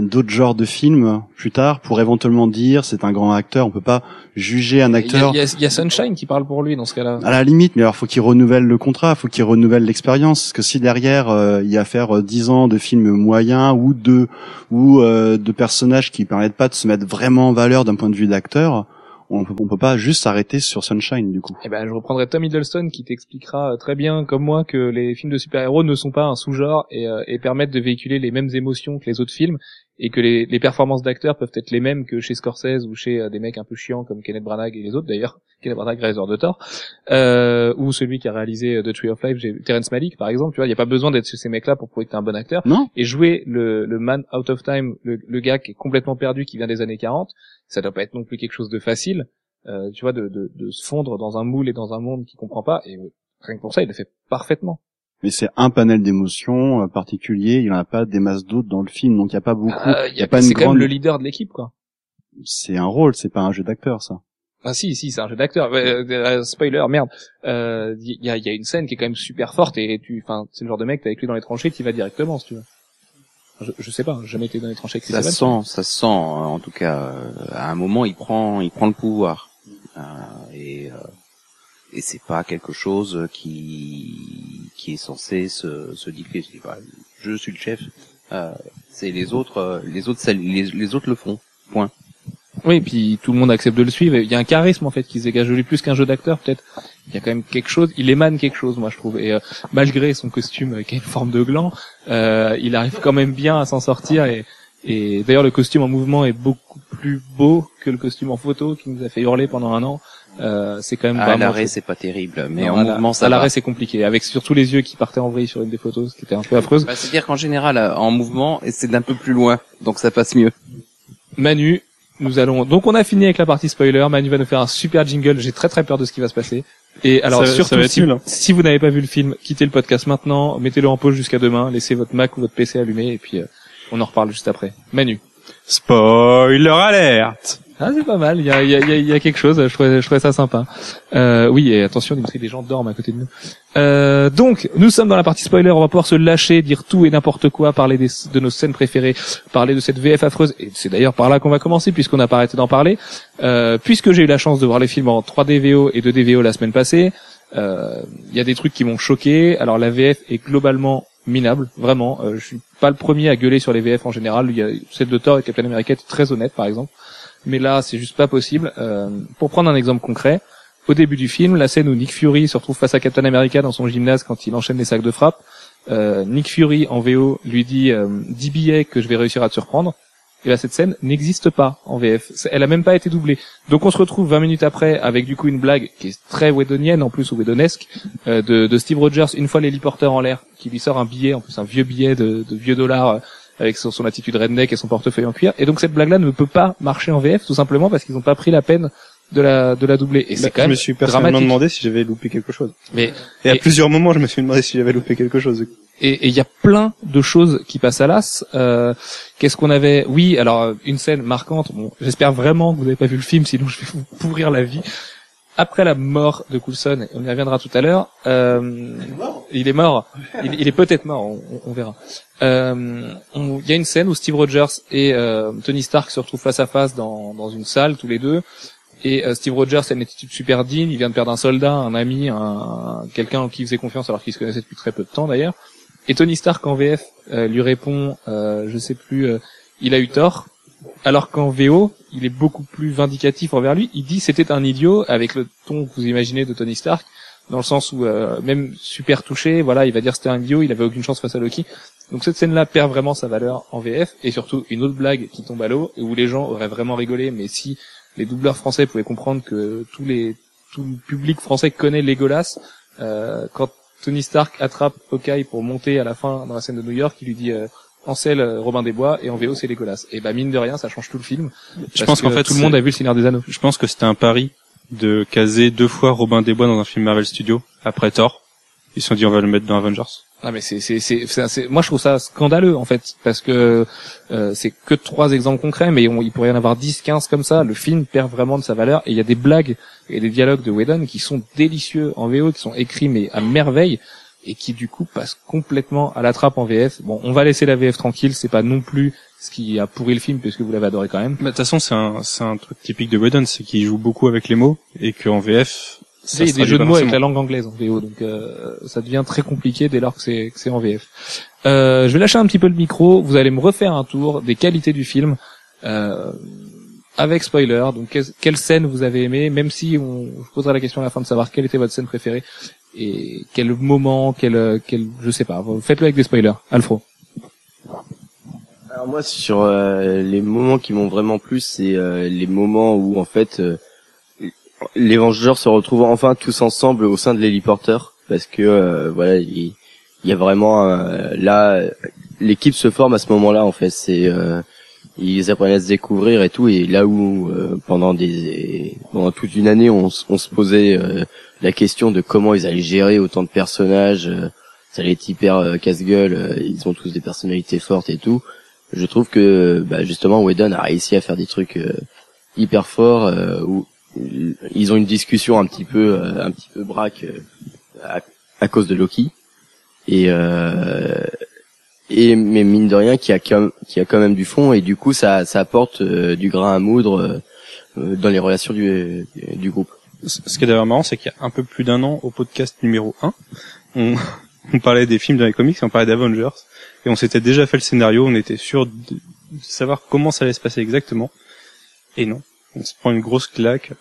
d'autres genres de films plus tard pour éventuellement dire c'est un grand acteur. On peut pas juger un acteur il y a- il y a Sunshine qui parle pour lui dans ce cas-là. à la limite, mais alors faut qu'il renouvelle le contrat, faut qu'il renouvelle l'expérience. Parce que si derrière euh, il y a à faire euh, 10 ans de films moyens ou de ou euh, de personnages qui permettent pas de se mettre vraiment en valeur d'un point de vue d'acteur, on on peut pas juste s'arrêter sur Sunshine du coup. Eh ben, je reprendrai Tom Hiddleston qui t'expliquera euh, très bien, comme moi, que les films de super-héros ne sont pas un sous-genre et, euh, et permettent de véhiculer les mêmes émotions que les autres films et que les, les performances d'acteurs peuvent être les mêmes que chez Scorsese ou chez euh, des mecs un peu chiants comme Kenneth Branagh et les autres d'ailleurs, Kenneth Branagh, réalisateur de Thor, euh, ou celui qui a réalisé euh, The Tree of Life, Terrence Malick par exemple, tu vois, il n'y a pas besoin d'être chez ces mecs-là pour prouver que t'es un bon acteur. Non. Et jouer le, le man out of time, le, le gars qui est complètement perdu, qui vient des années 40, ça doit pas être non plus quelque chose de facile euh, tu vois, de, de, de se fondre dans un moule et dans un monde qu'il comprend pas. Et rien que pour ça, il le fait parfaitement. Mais c'est un panel d'émotions euh, particulier. Il n'y en a pas des masses d'autres dans le film, donc il y a pas beaucoup. Euh, il y a pas une c'est quand grande. même le leader de l'équipe, quoi. C'est un rôle, c'est pas un jeu d'acteur, ça. Ah si, si, c'est un jeu d'acteur. Euh, euh, spoiler, merde. Euh, Il y, a, il y a une scène qui est quand même super forte et tu, enfin, c'est le genre de mec t'as avec lui dans les tranchées, tu vas directement, si tu veux. Je, je sais pas, j'ai jamais été dans les tranchées avec Ça sent, ça sent. euh, En tout cas, euh, à un moment, il prend, il prend le pouvoir. Euh, et euh, et c'est pas quelque chose qui qui est censé se se diffuser. C'est pas, Je suis le chef. Euh, c'est les autres, euh, les autres, les, les autres le font. Point. Oui, et puis tout le monde accepte de le suivre. Il y a un charisme en fait qui se dégage plus qu'un jeu d'acteur peut-être. Il y a quand même quelque chose. Il émane quelque chose, moi je trouve. Et euh, malgré son costume euh, qui a une forme de gland, euh, il arrive quand même bien à s'en sortir. Et, et d'ailleurs le costume en mouvement est beaucoup plus beau que le costume en photo qui nous a fait hurler pendant un an. Euh, c'est quand même À vraiment l'arrêt, c'est pas terrible, mais Non, en à mouvement, ça à va. l'arrêt c'est compliqué. Avec surtout les yeux qui partaient en vrille sur une des photos, ce qui était un peu affreuse. Bah, C'est-à-dire qu'en général, euh, en mouvement, et c'est d'un peu plus loin, donc ça passe mieux. Manu, nous allons. Donc on a fini avec la partie spoiler. Manu va nous faire un super jingle. J'ai très très peur de ce qui va se passer. Et alors Ça- surtout si, nul, hein. si vous n'avez pas vu le film, quittez le podcast maintenant, mettez-le en pause jusqu'à demain, laissez votre Mac ou votre PC allumé et puis euh, on en reparle juste après. Manu. Spoiler alerte Ah c'est pas mal. Il y a, y, a, y a- quelque chose. Je trouvais, je ça sympa. Euh, oui et attention Dimitri, des gens dorment à côté de nous. Euh, donc nous sommes dans la partie spoiler. On va pouvoir se lâcher, dire tout et n'importe quoi, parler des, de nos scènes préférées, parler de cette VF affreuse. Et c'est d'ailleurs par là qu'on va commencer puisqu'on n'a pas arrêté d'en parler. Euh, puisque j'ai eu la chance de voir les films en 3D VO et 2D VO la semaine passée, euh, il y a des trucs qui m'ont choqué. Alors la VF est globalement minable, vraiment. Euh, je suis pas le premier à gueuler sur les VF en général. Il y a celle de Thor et Captain America est très honnête, par exemple. Mais là, c'est juste pas possible. Euh, pour prendre un exemple concret, au début du film, la scène où Nick Fury se retrouve face à Captain America dans son gymnase quand il enchaîne les sacs de frappe, euh, Nick Fury en VO lui dit euh, 10 billets que je vais réussir à te surprendre. Et là, cette scène n'existe pas en VF. Elle a même pas été doublée. Donc on se retrouve 20 minutes après avec du coup une blague qui est très Whedonienne en plus ou Whedonesque euh, de, de Steve Rogers une fois l'héliporteur en l'air qui lui sort un billet en plus un vieux billet de, de vieux dollars euh, avec son, son attitude redneck et son portefeuille en cuir. Et donc cette blague-là ne peut pas marcher en VF tout simplement parce qu'ils n'ont pas pris la peine de la de la doubler. Et c'est Bah, quand je même me suis personnellement dramatique. demandé si j'avais loupé quelque chose. Mais Et à Et- plusieurs moments, je me suis demandé si j'avais loupé quelque chose. et et il y a plein de choses qui passent à l'as. Euh, Qu'est-ce qu'on avait Oui, alors une scène marquante. Bon, j'espère vraiment que vous n'avez pas vu le film, sinon je vais vous pourrir la vie. Après la mort de Coulson, et on y reviendra tout à l'heure. Euh, il est mort. Il, il est peut-être mort. On, on- on verra. Euh, on- Il y a une scène où Steve Rogers et euh, Tony Stark se retrouvent face à face dans, dans une salle tous les deux. Et euh, Steve Rogers a une attitude super digne. Il vient de perdre un soldat, un ami, un, quelqu'un en qui il faisait confiance alors qu'ils se connaissaient depuis très peu de temps d'ailleurs. Et Tony Stark en VF euh, lui répond, euh, je sais plus, euh, il a eu tort. Alors qu'en VO, il est beaucoup plus vindicatif envers lui. Il dit c'était un idiot avec le ton que vous imaginez de Tony Stark, dans le sens où euh, même super touché, voilà, il va dire c'était un idiot, il avait aucune chance face à Loki. Donc cette scène-là perd vraiment sa valeur en VF et surtout une autre blague qui tombe à l'eau où les gens auraient vraiment rigolé, mais si les doubleurs français pouvaient comprendre que tous les tout le public français connaît Legolas, euh, quand Tony Stark attrape Hawkeye pour monter à la fin dans la scène de New York, il lui dit euh, Ansel euh, Robin des Bois et en VO c'est Legolas. Et bah mine de rien, ça change tout le film. Je pense qu'en que fait, tout le monde a vu le Seigneur des Anneaux. Je pense que c'était un pari de caser deux fois Robin des Bois dans un film Marvel Studios après Thor. Ils se sont dit on va le mettre dans Avengers. Ah mais c'est c'est c'est moi je trouve ça scandaleux en fait parce que euh, c'est que trois exemples concrets mais on- il pourrait y en avoir 10 15 comme ça le film perd vraiment de sa valeur et il y a des blagues et des dialogues de Whedon qui sont délicieux en VO qui sont écrits mais à merveille et qui du coup passent complètement à la trappe en VF. Bon, on va laisser la VF tranquille, c'est pas non plus ce qui a pourri le film puisque vous l'avez adoré quand même. De toute façon, c'est un, c'est un truc typique de Whedon, c'est qu'il joue beaucoup avec les mots et qu'en VF, sais, il y a se des jeux de mots avec la langue anglaise en VO, donc euh, ça devient très compliqué dès lors que c'est que c'est en VF. Euh, je vais lâcher un petit peu le micro. Vous allez me refaire un tour des qualités du film euh, avec spoiler. Donc quelle, quelle scène vous avez aimé, même si on je poserai la question à la fin de savoir quelle était votre scène préférée et quel moment, quel quel je sais pas. Faites-le avec des spoilers. Alfro. Alors moi sur euh, les moments qui m'ont vraiment plu, c'est euh, les moments où en fait euh, les Vengeurs se retrouvent enfin tous ensemble au sein de l'héliporteur parce que euh, voilà il, y a vraiment euh, là l'équipe se forme à ce moment-là en fait. C'est euh, ils apprennent à se découvrir et tout et là où euh, pendant des pendant toute une année on, on se posait euh, la question de comment ils allaient gérer autant de personnages euh, ça allait être hyper casse-gueule ils ont tous des personnalités fortes et tout. Je trouve que bah, justement Whedon a réussi à faire des trucs hyper forts où ils ont une discussion un petit peu euh, un petit peu braque euh, à, à cause de Loki et euh, et mais mine de rien qui a quand qui a quand même du fond et du coup ça ça apporte euh, du grain à moudre euh, dans les relations du du groupe. Ce qui est d'ailleurs marrant, c'est qu'il y a un peu plus d'un an, au podcast numéro 1, on, on parlait des films dans les comics, on parlait d'Avengers, et on s'était déjà fait le scénario, on était sûr de savoir comment ça allait se passer exactement, et non. On se prend une grosse claque.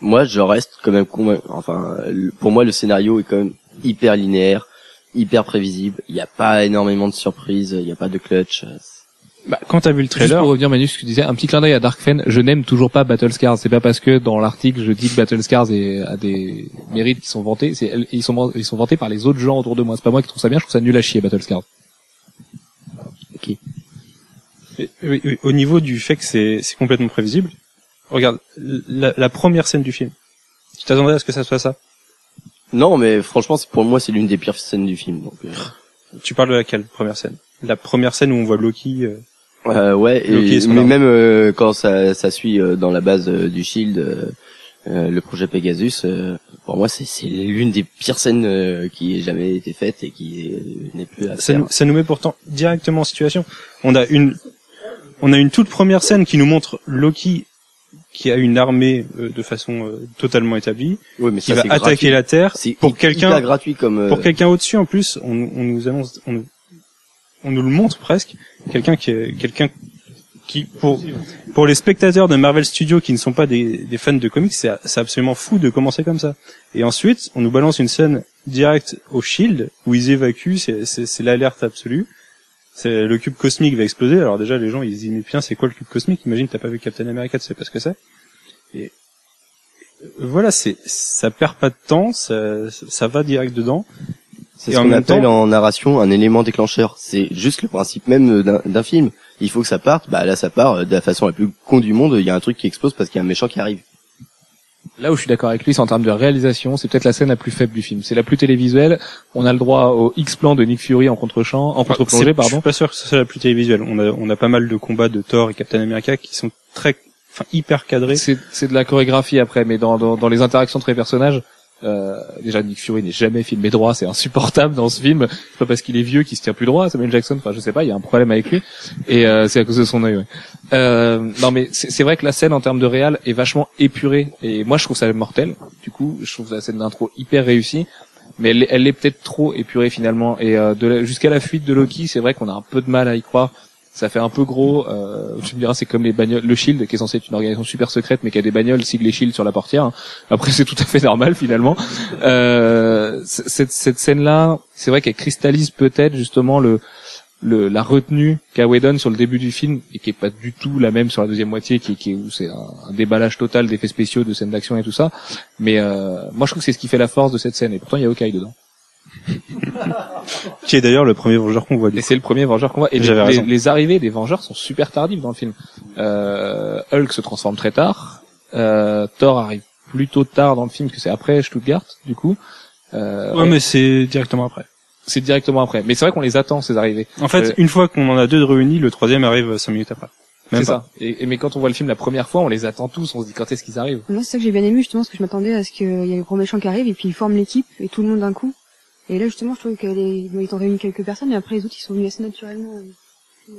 Moi je reste quand même convain- enfin pour moi le scénario est quand même hyper linéaire, hyper prévisible, il n'y a pas énormément de surprises, il n'y a pas de clutch. Bah, quand t'as vu le Juste trailer, pour revenir Manu, ce que tu disais, un petit clin d'œil à Darkfen. Je n'aime toujours pas Battle Scars. C'est pas parce que dans l'article je dis que Battle Scars est, a des mérites qui sont vantés. C'est ils sont ils sont vantés par les autres gens autour de moi. C'est pas moi qui trouve ça bien. Je trouve ça nul à chier Battle Scars. Oui, oui, oui, au niveau du fait que c'est c'est complètement prévisible, regarde, la, la première scène du film. Tu t'attendais à ce que ça soit ça? Non mais franchement c'est pour moi c'est l'une des pires scènes du film donc. euh, Tu parles de laquelle première scène? La première scène où on voit Loki. euh, Euh, ouais, Loki et mais même euh, quand ça, ça suit euh, dans la base du Shield, le projet Pegasus, euh, pour moi c'est c'est l'une des pires scènes euh, qui ait jamais été faite et qui n'est plus à ça, faire. nous, ça nous met pourtant directement en situation. On a une, on a une toute première scène qui nous montre Loki qui a une armée euh, de façon euh, totalement établie, Oui, mais qui ça, va attaquer gratuit. la Terre. Pour quelqu'un- hyper gratuit comme. euh, Pour quelqu'un au-dessus, en plus, on, on nous annonce, on, nous- on nous le montre presque, quelqu'un qui quelqu'un qui, pour, pour les spectateurs de Marvel Studios qui ne sont pas des, des fans de comics, c'est c'est absolument fou de commencer comme ça. Et ensuite, on nous balance une scène directe au Shield, où ils évacuent, c'est- c'est c'est l'alerte absolue. C'est le cube cosmique va exploser. Alors déjà, les gens, ils se disent, mais putain, c'est quoi le cube cosmique? Imagine, t'as pas vu Captain America, tu sais pas ce que c'est. Et voilà, c'est, ça perd pas de temps, ça, ça va direct dedans. C'est ce qu'on appelle temps- en narration un élément déclencheur. C'est juste le principe même d'un d'un film. Il faut que ça parte. Bah là, ça part euh, de la façon la plus con du monde. Il y a un truc qui explose parce qu'il y a un méchant qui arrive. Là où je suis d'accord avec lui, c'est en termes de réalisation, c'est peut-être la scène la plus faible du film. C'est la plus télévisuelle. On a le droit au X-plan de Nick Fury en contre-champ, en contre-plongée, Je pardon. suis pas sûr que ce soit la plus télévisuelle. On a, on a pas mal de combats de Thor et Captain America qui sont très, enfin, hyper cadrés. C'est c'est de la chorégraphie après, mais dans, dans, dans les interactions entre les personnages, euh, déjà Nick Fury n'est jamais filmé droit, c'est insupportable dans ce film. C'est pas parce qu'il est vieux qu'il se tient plus droit. Samuel Jackson, enfin je sais pas, il y a un problème avec lui, et euh, c'est à cause de son œil. Ouais. Euh, non mais c'est vrai que la scène en termes de réal est vachement épurée, et moi je trouve ça mortel. Du coup, je trouve la scène d'intro hyper réussie. Mais elle, est- peut-être trop épurée finalement et euh, jusqu'à la fuite de Loki, c'est vrai qu'on a un peu de mal à y croire. Ça fait un peu gros. Euh, tu me diras, c'est comme les bagnoles, le Shield, qui est censé être une organisation super secrète, mais qui a des bagnoles siglées Shield sur la portière. Après, c'est tout à fait normal finalement. Euh, cette, cette scène-là, c'est vrai qu'elle cristallise peut-être justement le, le la retenue qu'a Whedon sur le début du film et qui est pas du tout la même sur la deuxième moitié, qui, qui où c'est un, un déballage total d'effets spéciaux, de scènes d'action et tout ça. Mais euh, moi, je trouve que c'est ce qui fait la force de cette scène. Et pourtant, il y a Hawkeye dedans. Qui est d'ailleurs le premier Vengeur qu'on voit. Du Et c'est le premier Vengeur qu'on voit. Et les, arrivées des Vengeurs sont super tardives dans le film. Euh, Hulk se transforme très tard. Euh, Thor arrive plutôt tard dans le film, parce que c'est après Stuttgart, du coup. Euh, Ouais, mais c'est directement après. C'est directement après. Mais c'est vrai qu'on les attend, ces arrivées. En fait, Euh, une fois qu'on en a deux de réunis, le troisième arrive cinq minutes après. Même C'est pas. ça. Et, et mais quand on voit le film la première fois, on les attend tous. On se dit quand est-ce qu'ils arrivent? Moi, c'est ça que j'ai bien aimé, justement, parce que je m'attendais à ce qu'il y ait le gros méchant qui arrive, et puis ils forment l'équipe, et tout le monde d'un coup. Et là, justement, je trouvais qu'ils ont réuni quelques personnes, et après les autres, ils sont venus assez naturellement. et, euh,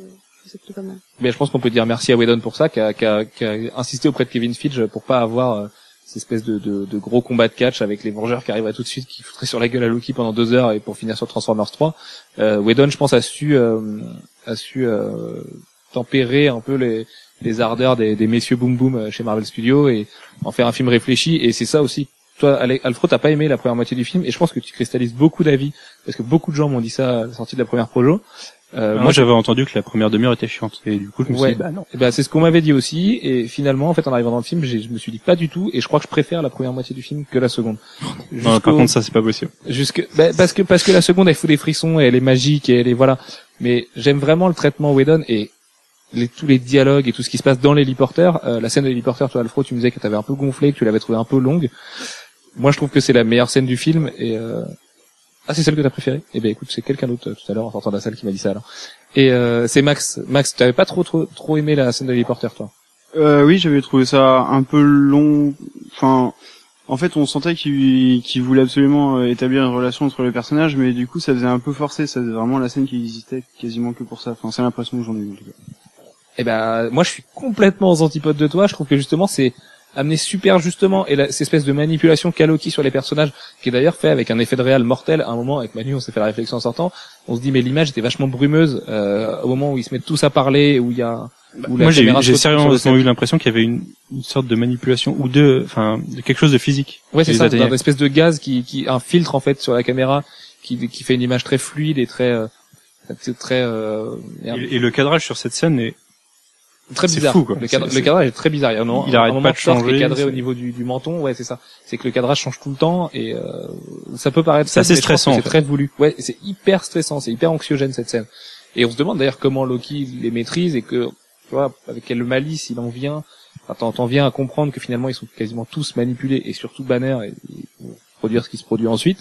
Je pas mal. Mais je pense qu'on peut dire merci à Whedon pour ça, qui a, qui a- qui a insisté auprès de Kevin Feige pour pas avoir euh, cette espèce de, de, de gros combat de catch avec les Vengeurs qui arriveraient tout de suite, qui foutraient sur la gueule à Loki pendant deux heures et pour finir sur Transformers 3. Euh, Whedon, je pense, a su, euh, a su euh, tempérer un peu les, les ardeurs des, des messieurs Boom Boom euh, chez Marvel Studios et en faire un film réfléchi. Et c'est ça aussi. Toi, Alfred, t'as pas aimé la première moitié du film et je pense que tu cristallises beaucoup d'avis parce que beaucoup de gens m'ont dit ça à la sortie de la première projo. Euh, moi, j'avais entendu que la première demi-heure était chiante. Et du coup, je me suis dit, bah non. Ben, c'est ce qu'on m'avait dit aussi, et finalement, en fait, en arrivant dans le film, je me suis dit pas du tout, et je crois que je préfère la première moitié du film que la seconde. Non, par contre, ça, c'est pas possible. jusque, ben, parce que parce que la seconde, elle fout des frissons, et elle est magique, et elle est voilà. Mais j'aime vraiment le traitement Whedon et les, tous les dialogues et tout ce qui se passe dans l'héliporteur. Euh, la scène de l'héliporteur, toi, Alfred, tu me disais que t'avais un peu gonflé, que tu l'avais trouvé un peu longue. Moi, je trouve que c'est la meilleure scène du film, et euh... ah, c'est celle que t'as préférée? Eh ben, écoute, c'est quelqu'un d'autre euh, tout à l'heure en sortant de la salle qui m'a dit ça alors. Et euh, c'est Max. Max, t'avais pas trop trop trop aimé la scène de l'héliporteur, toi? Euh, oui, j'avais trouvé ça un peu long. Enfin, en fait, on sentait qu'il qu'il voulait absolument euh, établir une relation entre les personnages, mais du coup, ça faisait un peu forcé. Ça faisait vraiment la scène qui existait quasiment que pour ça. Enfin, c'est l'impression que j'en ai eu. En tout cas. Eh ben, moi, je suis complètement aux antipodes de toi. Je trouve que justement, c'est amené super justement et la, cette espèce de manipulation qu'a Loki sur les personnages, qui est d'ailleurs fait avec un effet de réal mortel. À un moment, avec Manu, on s'est fait la réflexion en sortant. On se dit, mais l'image était vachement brumeuse euh, au moment où ils se mettent tous à parler, où il y a. où la Moi, j'ai sérieusement eu l'impression qu'il y avait une, une sorte de manipulation ou de, enfin, de quelque chose de physique. Ouais, c'est ça, une espèce de gaz qui, qui un filtre en fait sur la caméra, qui, qui fait une image très fluide et très euh, très euh. Et, et le cadrage sur cette scène est très c'est bizarre. fou, quoi. Le, cadre, C'est- le cadrage est très bizarre. Il, y a un- Il un arrête moment pas de changer, est cadré au niveau du, du menton. Ouais, c'est ça. C'est que le cadrage change tout le temps et euh, ça peut paraître C'est assez stressant, en C'est fait. très voulu. Ouais, c'est hyper stressant, c'est hyper anxiogène cette scène. Et on se demande d'ailleurs comment Loki les maîtrise et que tu vois avec quelle malice il en vient. Enfin, t'en- viens à comprendre que finalement ils sont quasiment tous manipulés et surtout Banner et, et produire ce qui se produit ensuite.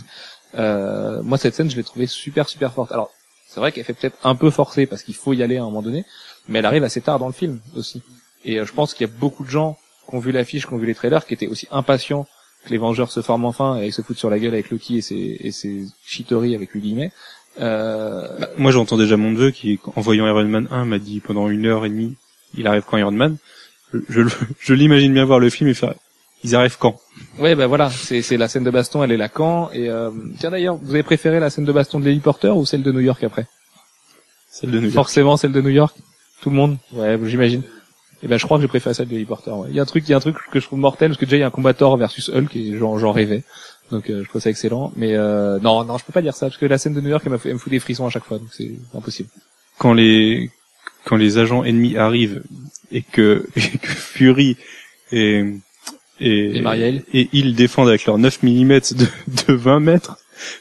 Euh, moi cette scène je l'ai trouvée super super forte. Alors c'est vrai qu'elle fait peut-être un peu forcée parce qu'il faut y aller à un moment donné, mais elle arrive assez tard dans le film aussi. Et euh, je pense qu'il y a beaucoup de gens qui ont vu l'affiche, qui ont vu les trailers, qui étaient aussi impatients que les Vengeurs se forment enfin et se foutent sur la gueule avec Loki et ses, et ses chiteries avec lui guillemets. Euh, Bah, moi, j'entends déjà mon neveu qui, en voyant Iron Man 1, m'a dit pendant une heure et demie, il arrive quand Iron Man. je, je l'imagine bien voir le film et faire, ils arrivent quand? Ouais, bah voilà, c'est c'est la scène de baston, elle est là quand et euh, tiens d'ailleurs, vous avez préféré la scène de baston de l'héliporteur ou celle de New York après? Celle de New York. Forcément celle de New York. Tout le monde. Ouais, j'imagine. Et ben je crois que j'ai préféré celle de l'héliporteur. Ouais. Il y a un truc, il y a un truc que je trouve mortel parce que déjà il y a un combattant versus Hulk et j'en j'en rêvais. Donc euh, je trouve ça excellent. Mais euh, non, non, je peux pas dire ça parce que la scène de New York elle me elle me fout des frissons à chaque fois, donc c'est impossible. Quand les quand les agents ennemis arrivent et que, et que Fury et et, Et Marielle. et ils défendent avec leurs 9 mm de, de 20 mètres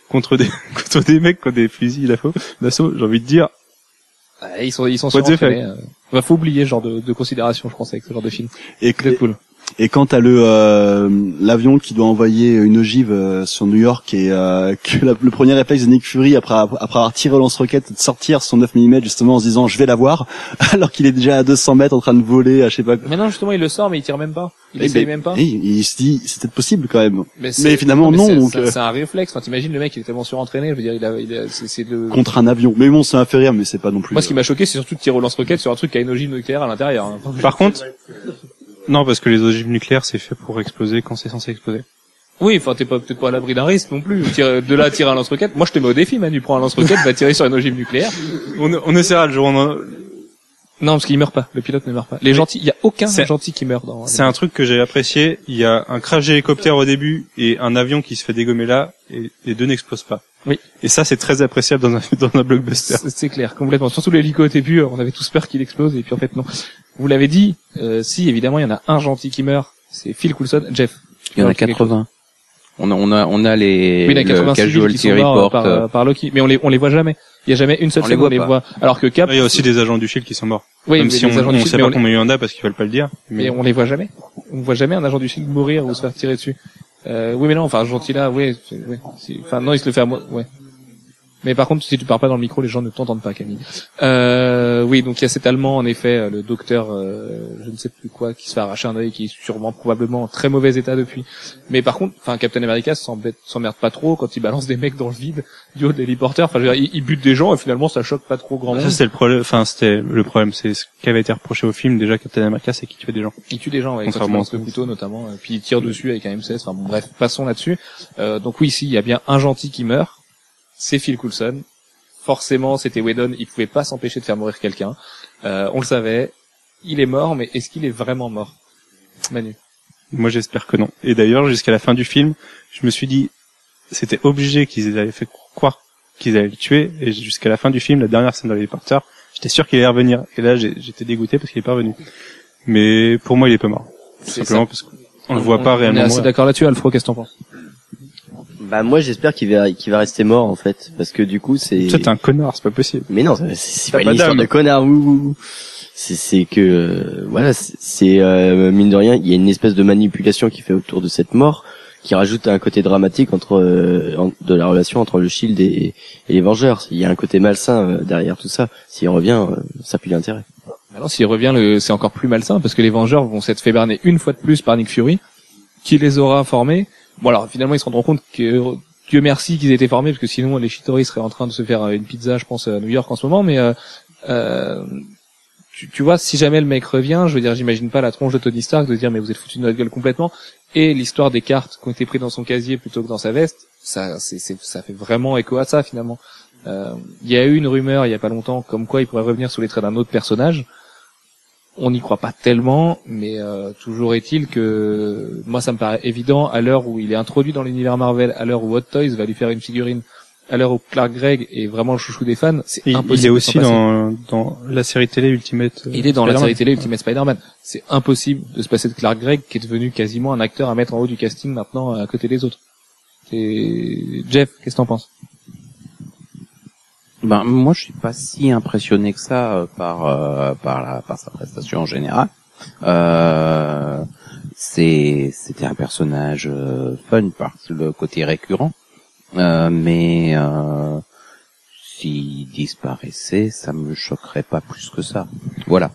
contre des contre des mecs qui ont des fusils d'assaut, j'ai envie de dire Ouais, ils sont ils sont surentraînés. Euh, bah, faut oublier ce genre de, de considération, je pense, avec ce genre de film. Et, cool. Et quand t'as le euh, l'avion qui doit envoyer une ogive euh, sur New York et euh, que la- le premier réflexe de Nick Fury après après avoir tiré au lance-roquette c'est de sortir son 9 mm justement en se disant je vais l'avoir alors qu'il est déjà à 200 mètres en train de voler à je sais pas Mais non, justement, il le sort, mais il tire même pas. Il essaye même pas. il se dit c'est peut-être possible quand même mais finalement, non, c'est- donc, c'est- euh, C'est un réflexe. Enfin, t'imagines le mec, il est tellement surentraîné. Je veux dire, il a, il a c'est c'est le. contre un avion. Mais bon, ça m'a fait rire, mais c'est pas non plus. Moi, ce qui m'a choqué, c'est surtout de tirer au lance-roquette sur un truc qui a une ogive nucléaire à l'intérieur. hein. Par contre, non, parce que les ogives nucléaires, c'est fait pour exploser quand c'est censé exploser. Oui, enfin, t'es pas peut-être pas à l'abri d'un risque non plus. De là à tirer un lance-roquette. Moi, je te mets au défi, Manu. Prends un lance-roquette, va tirer sur une ogive nucléaire. On, on essaiera le jour. Non, parce qu'il meurt pas. Le pilote ne meurt pas. Les gentils, il y a aucun gentil qui meurt dans. C'est un truc que j'ai apprécié. Il y a un crash d'hélicoptère au début et un avion qui se fait dégommer là et les deux n'explosent pas. Oui. Et ça, c'est très appréciable dans un, dans un blockbuster. C'est clair, complètement. Surtout l'hélico au début, on avait tous peur qu'il explose, et puis en fait non. Vous l'avez dit, euh, si évidemment il y en a un gentil qui meurt, c'est Phil Coulson, Jeff. Il y en a quelque 80. On a, on a, on a les, Oui, il y en a le 80 civils qui casualty sont morts euh, par, euh, euh, par Loki, mais on les on les voit jamais. Il y a jamais une seule On seconde où on les voit. Alors que Cap, Il y a aussi des agents du Shield qui sont morts. oui, Même mais si on, du sait pas combien il y en a parce qu'ils veulent pas le dire. mais Mais on les voit jamais. On voit jamais un agent du Shield mourir ou se faire tirer dessus. Euh, oui, mais non, enfin, gentil là, oui, c'est- enfin, non, il se le fait à moi, ouais. Mais par contre, si tu parles pas dans le micro, les gens ne t'entendent pas, Camille. Euh, oui, donc il y a cet Allemand, en effet, euh, le docteur, euh, je ne sais plus quoi, qui se fait arracher un œil, qui est sûrement, probablement en très mauvais état depuis. Mais par contre, enfin, Captain America s'emmerde pas trop quand il balance des mecs dans le vide du haut de l'héliporteur. Enfin, je veux dire, il, il bute des gens et finalement, ça choque pas trop grand monde. ça, c'était le problème. Enfin, c'était le problème. C'est ce qui avait été reproché au film déjà. Captain America, c'est qu'il tuait des gens. Il tue des gens, ouais, quand il lance le couteau notamment, et puis il tire dessus avec un M16. Enfin bon, bref, passons là-dessus. Euh, donc oui, ici, il y a bien un gentil qui meurt. C'est Phil Coulson. Forcément, c'était Whedon. Il pouvait pas s'empêcher de faire mourir quelqu'un. Euh, on le savait. Il est mort, mais est-ce qu'il est vraiment mort, Manu? Moi, j'espère que non. Et d'ailleurs, jusqu'à la fin du film, je me suis dit, c'était obligé qu'ils avaient fait croire qu'ils allaient le tuer. Et jusqu'à la fin du film, la dernière scène dans l'héliporteur, j'étais sûr qu'il allait revenir. Et là, j'étais dégoûté parce qu'il est pas revenu. Mais pour moi, il est pas mort. Tout simplement parce qu'on le voit pas On est réellement assez mourir. d'accord là-dessus, Alfro. Qu'est-ce que t'en penses? Bah moi j'espère qu'il va qu'il va rester mort en fait parce que du coup c'est t'es un connard, c'est pas possible. mais non c'est- c'est pas pas une histoire de connard ouh, ouh, ouh. c'est c'est que euh, voilà c'est- c'est euh, mine de rien il y a une espèce de manipulation qui fait autour de cette mort qui rajoute un côté dramatique entre euh, en- de la relation entre le Shield et, et les Vengeurs il y a un côté malsain euh, derrière tout ça s'il revient euh, ça pue l'intérêt Alors s'il revient, le- c'est encore plus malsain parce que les Vengeurs vont s'être fait berner une fois de plus par Nick Fury, qui les aura formés. Bon alors finalement ils se rendront compte que Dieu merci qu'ils aient été formés parce que sinon les Chitori seraient en train de se faire euh, une pizza, je pense à New York en ce moment. Mais euh, euh, tu, tu vois, si jamais le mec revient, je veux dire, j'imagine pas la tronche de Tony Stark de dire mais vous êtes foutu de notre gueule complètement. Et l'histoire des cartes qui ont été prises dans son casier plutôt que dans sa veste, ça, c'est, ça fait vraiment écho à ça finalement. Euh, Il y a eu une rumeur il y a pas longtemps comme quoi il pourrait revenir sous les traits d'un autre personnage on n'y croit pas tellement, mais euh, toujours est-il que moi ça me paraît évident à l'heure où il est introduit dans l'univers Marvel, à l'heure où Hot Toys va lui faire une figurine, à l'heure où Clark Gregg est vraiment le chouchou des fans, c'est Il, impossible. il est de aussi dans, dans la série télé Ultimate. euh, Il est dans la série télé Ultimate Spider-Man. C'est impossible de se passer de Clark Gregg qui est devenu quasiment un acteur à mettre en haut du casting maintenant à côté des autres. C'est Jeff, qu'est-ce que t'en penses? Ben moi je suis pas si impressionné que ça euh, par euh, par la par sa prestation en général. Euh, c'est c'était un personnage euh, fun par le côté récurrent, Euh, mais s'il disparaissait, ça me choquerait pas plus que ça. Voilà.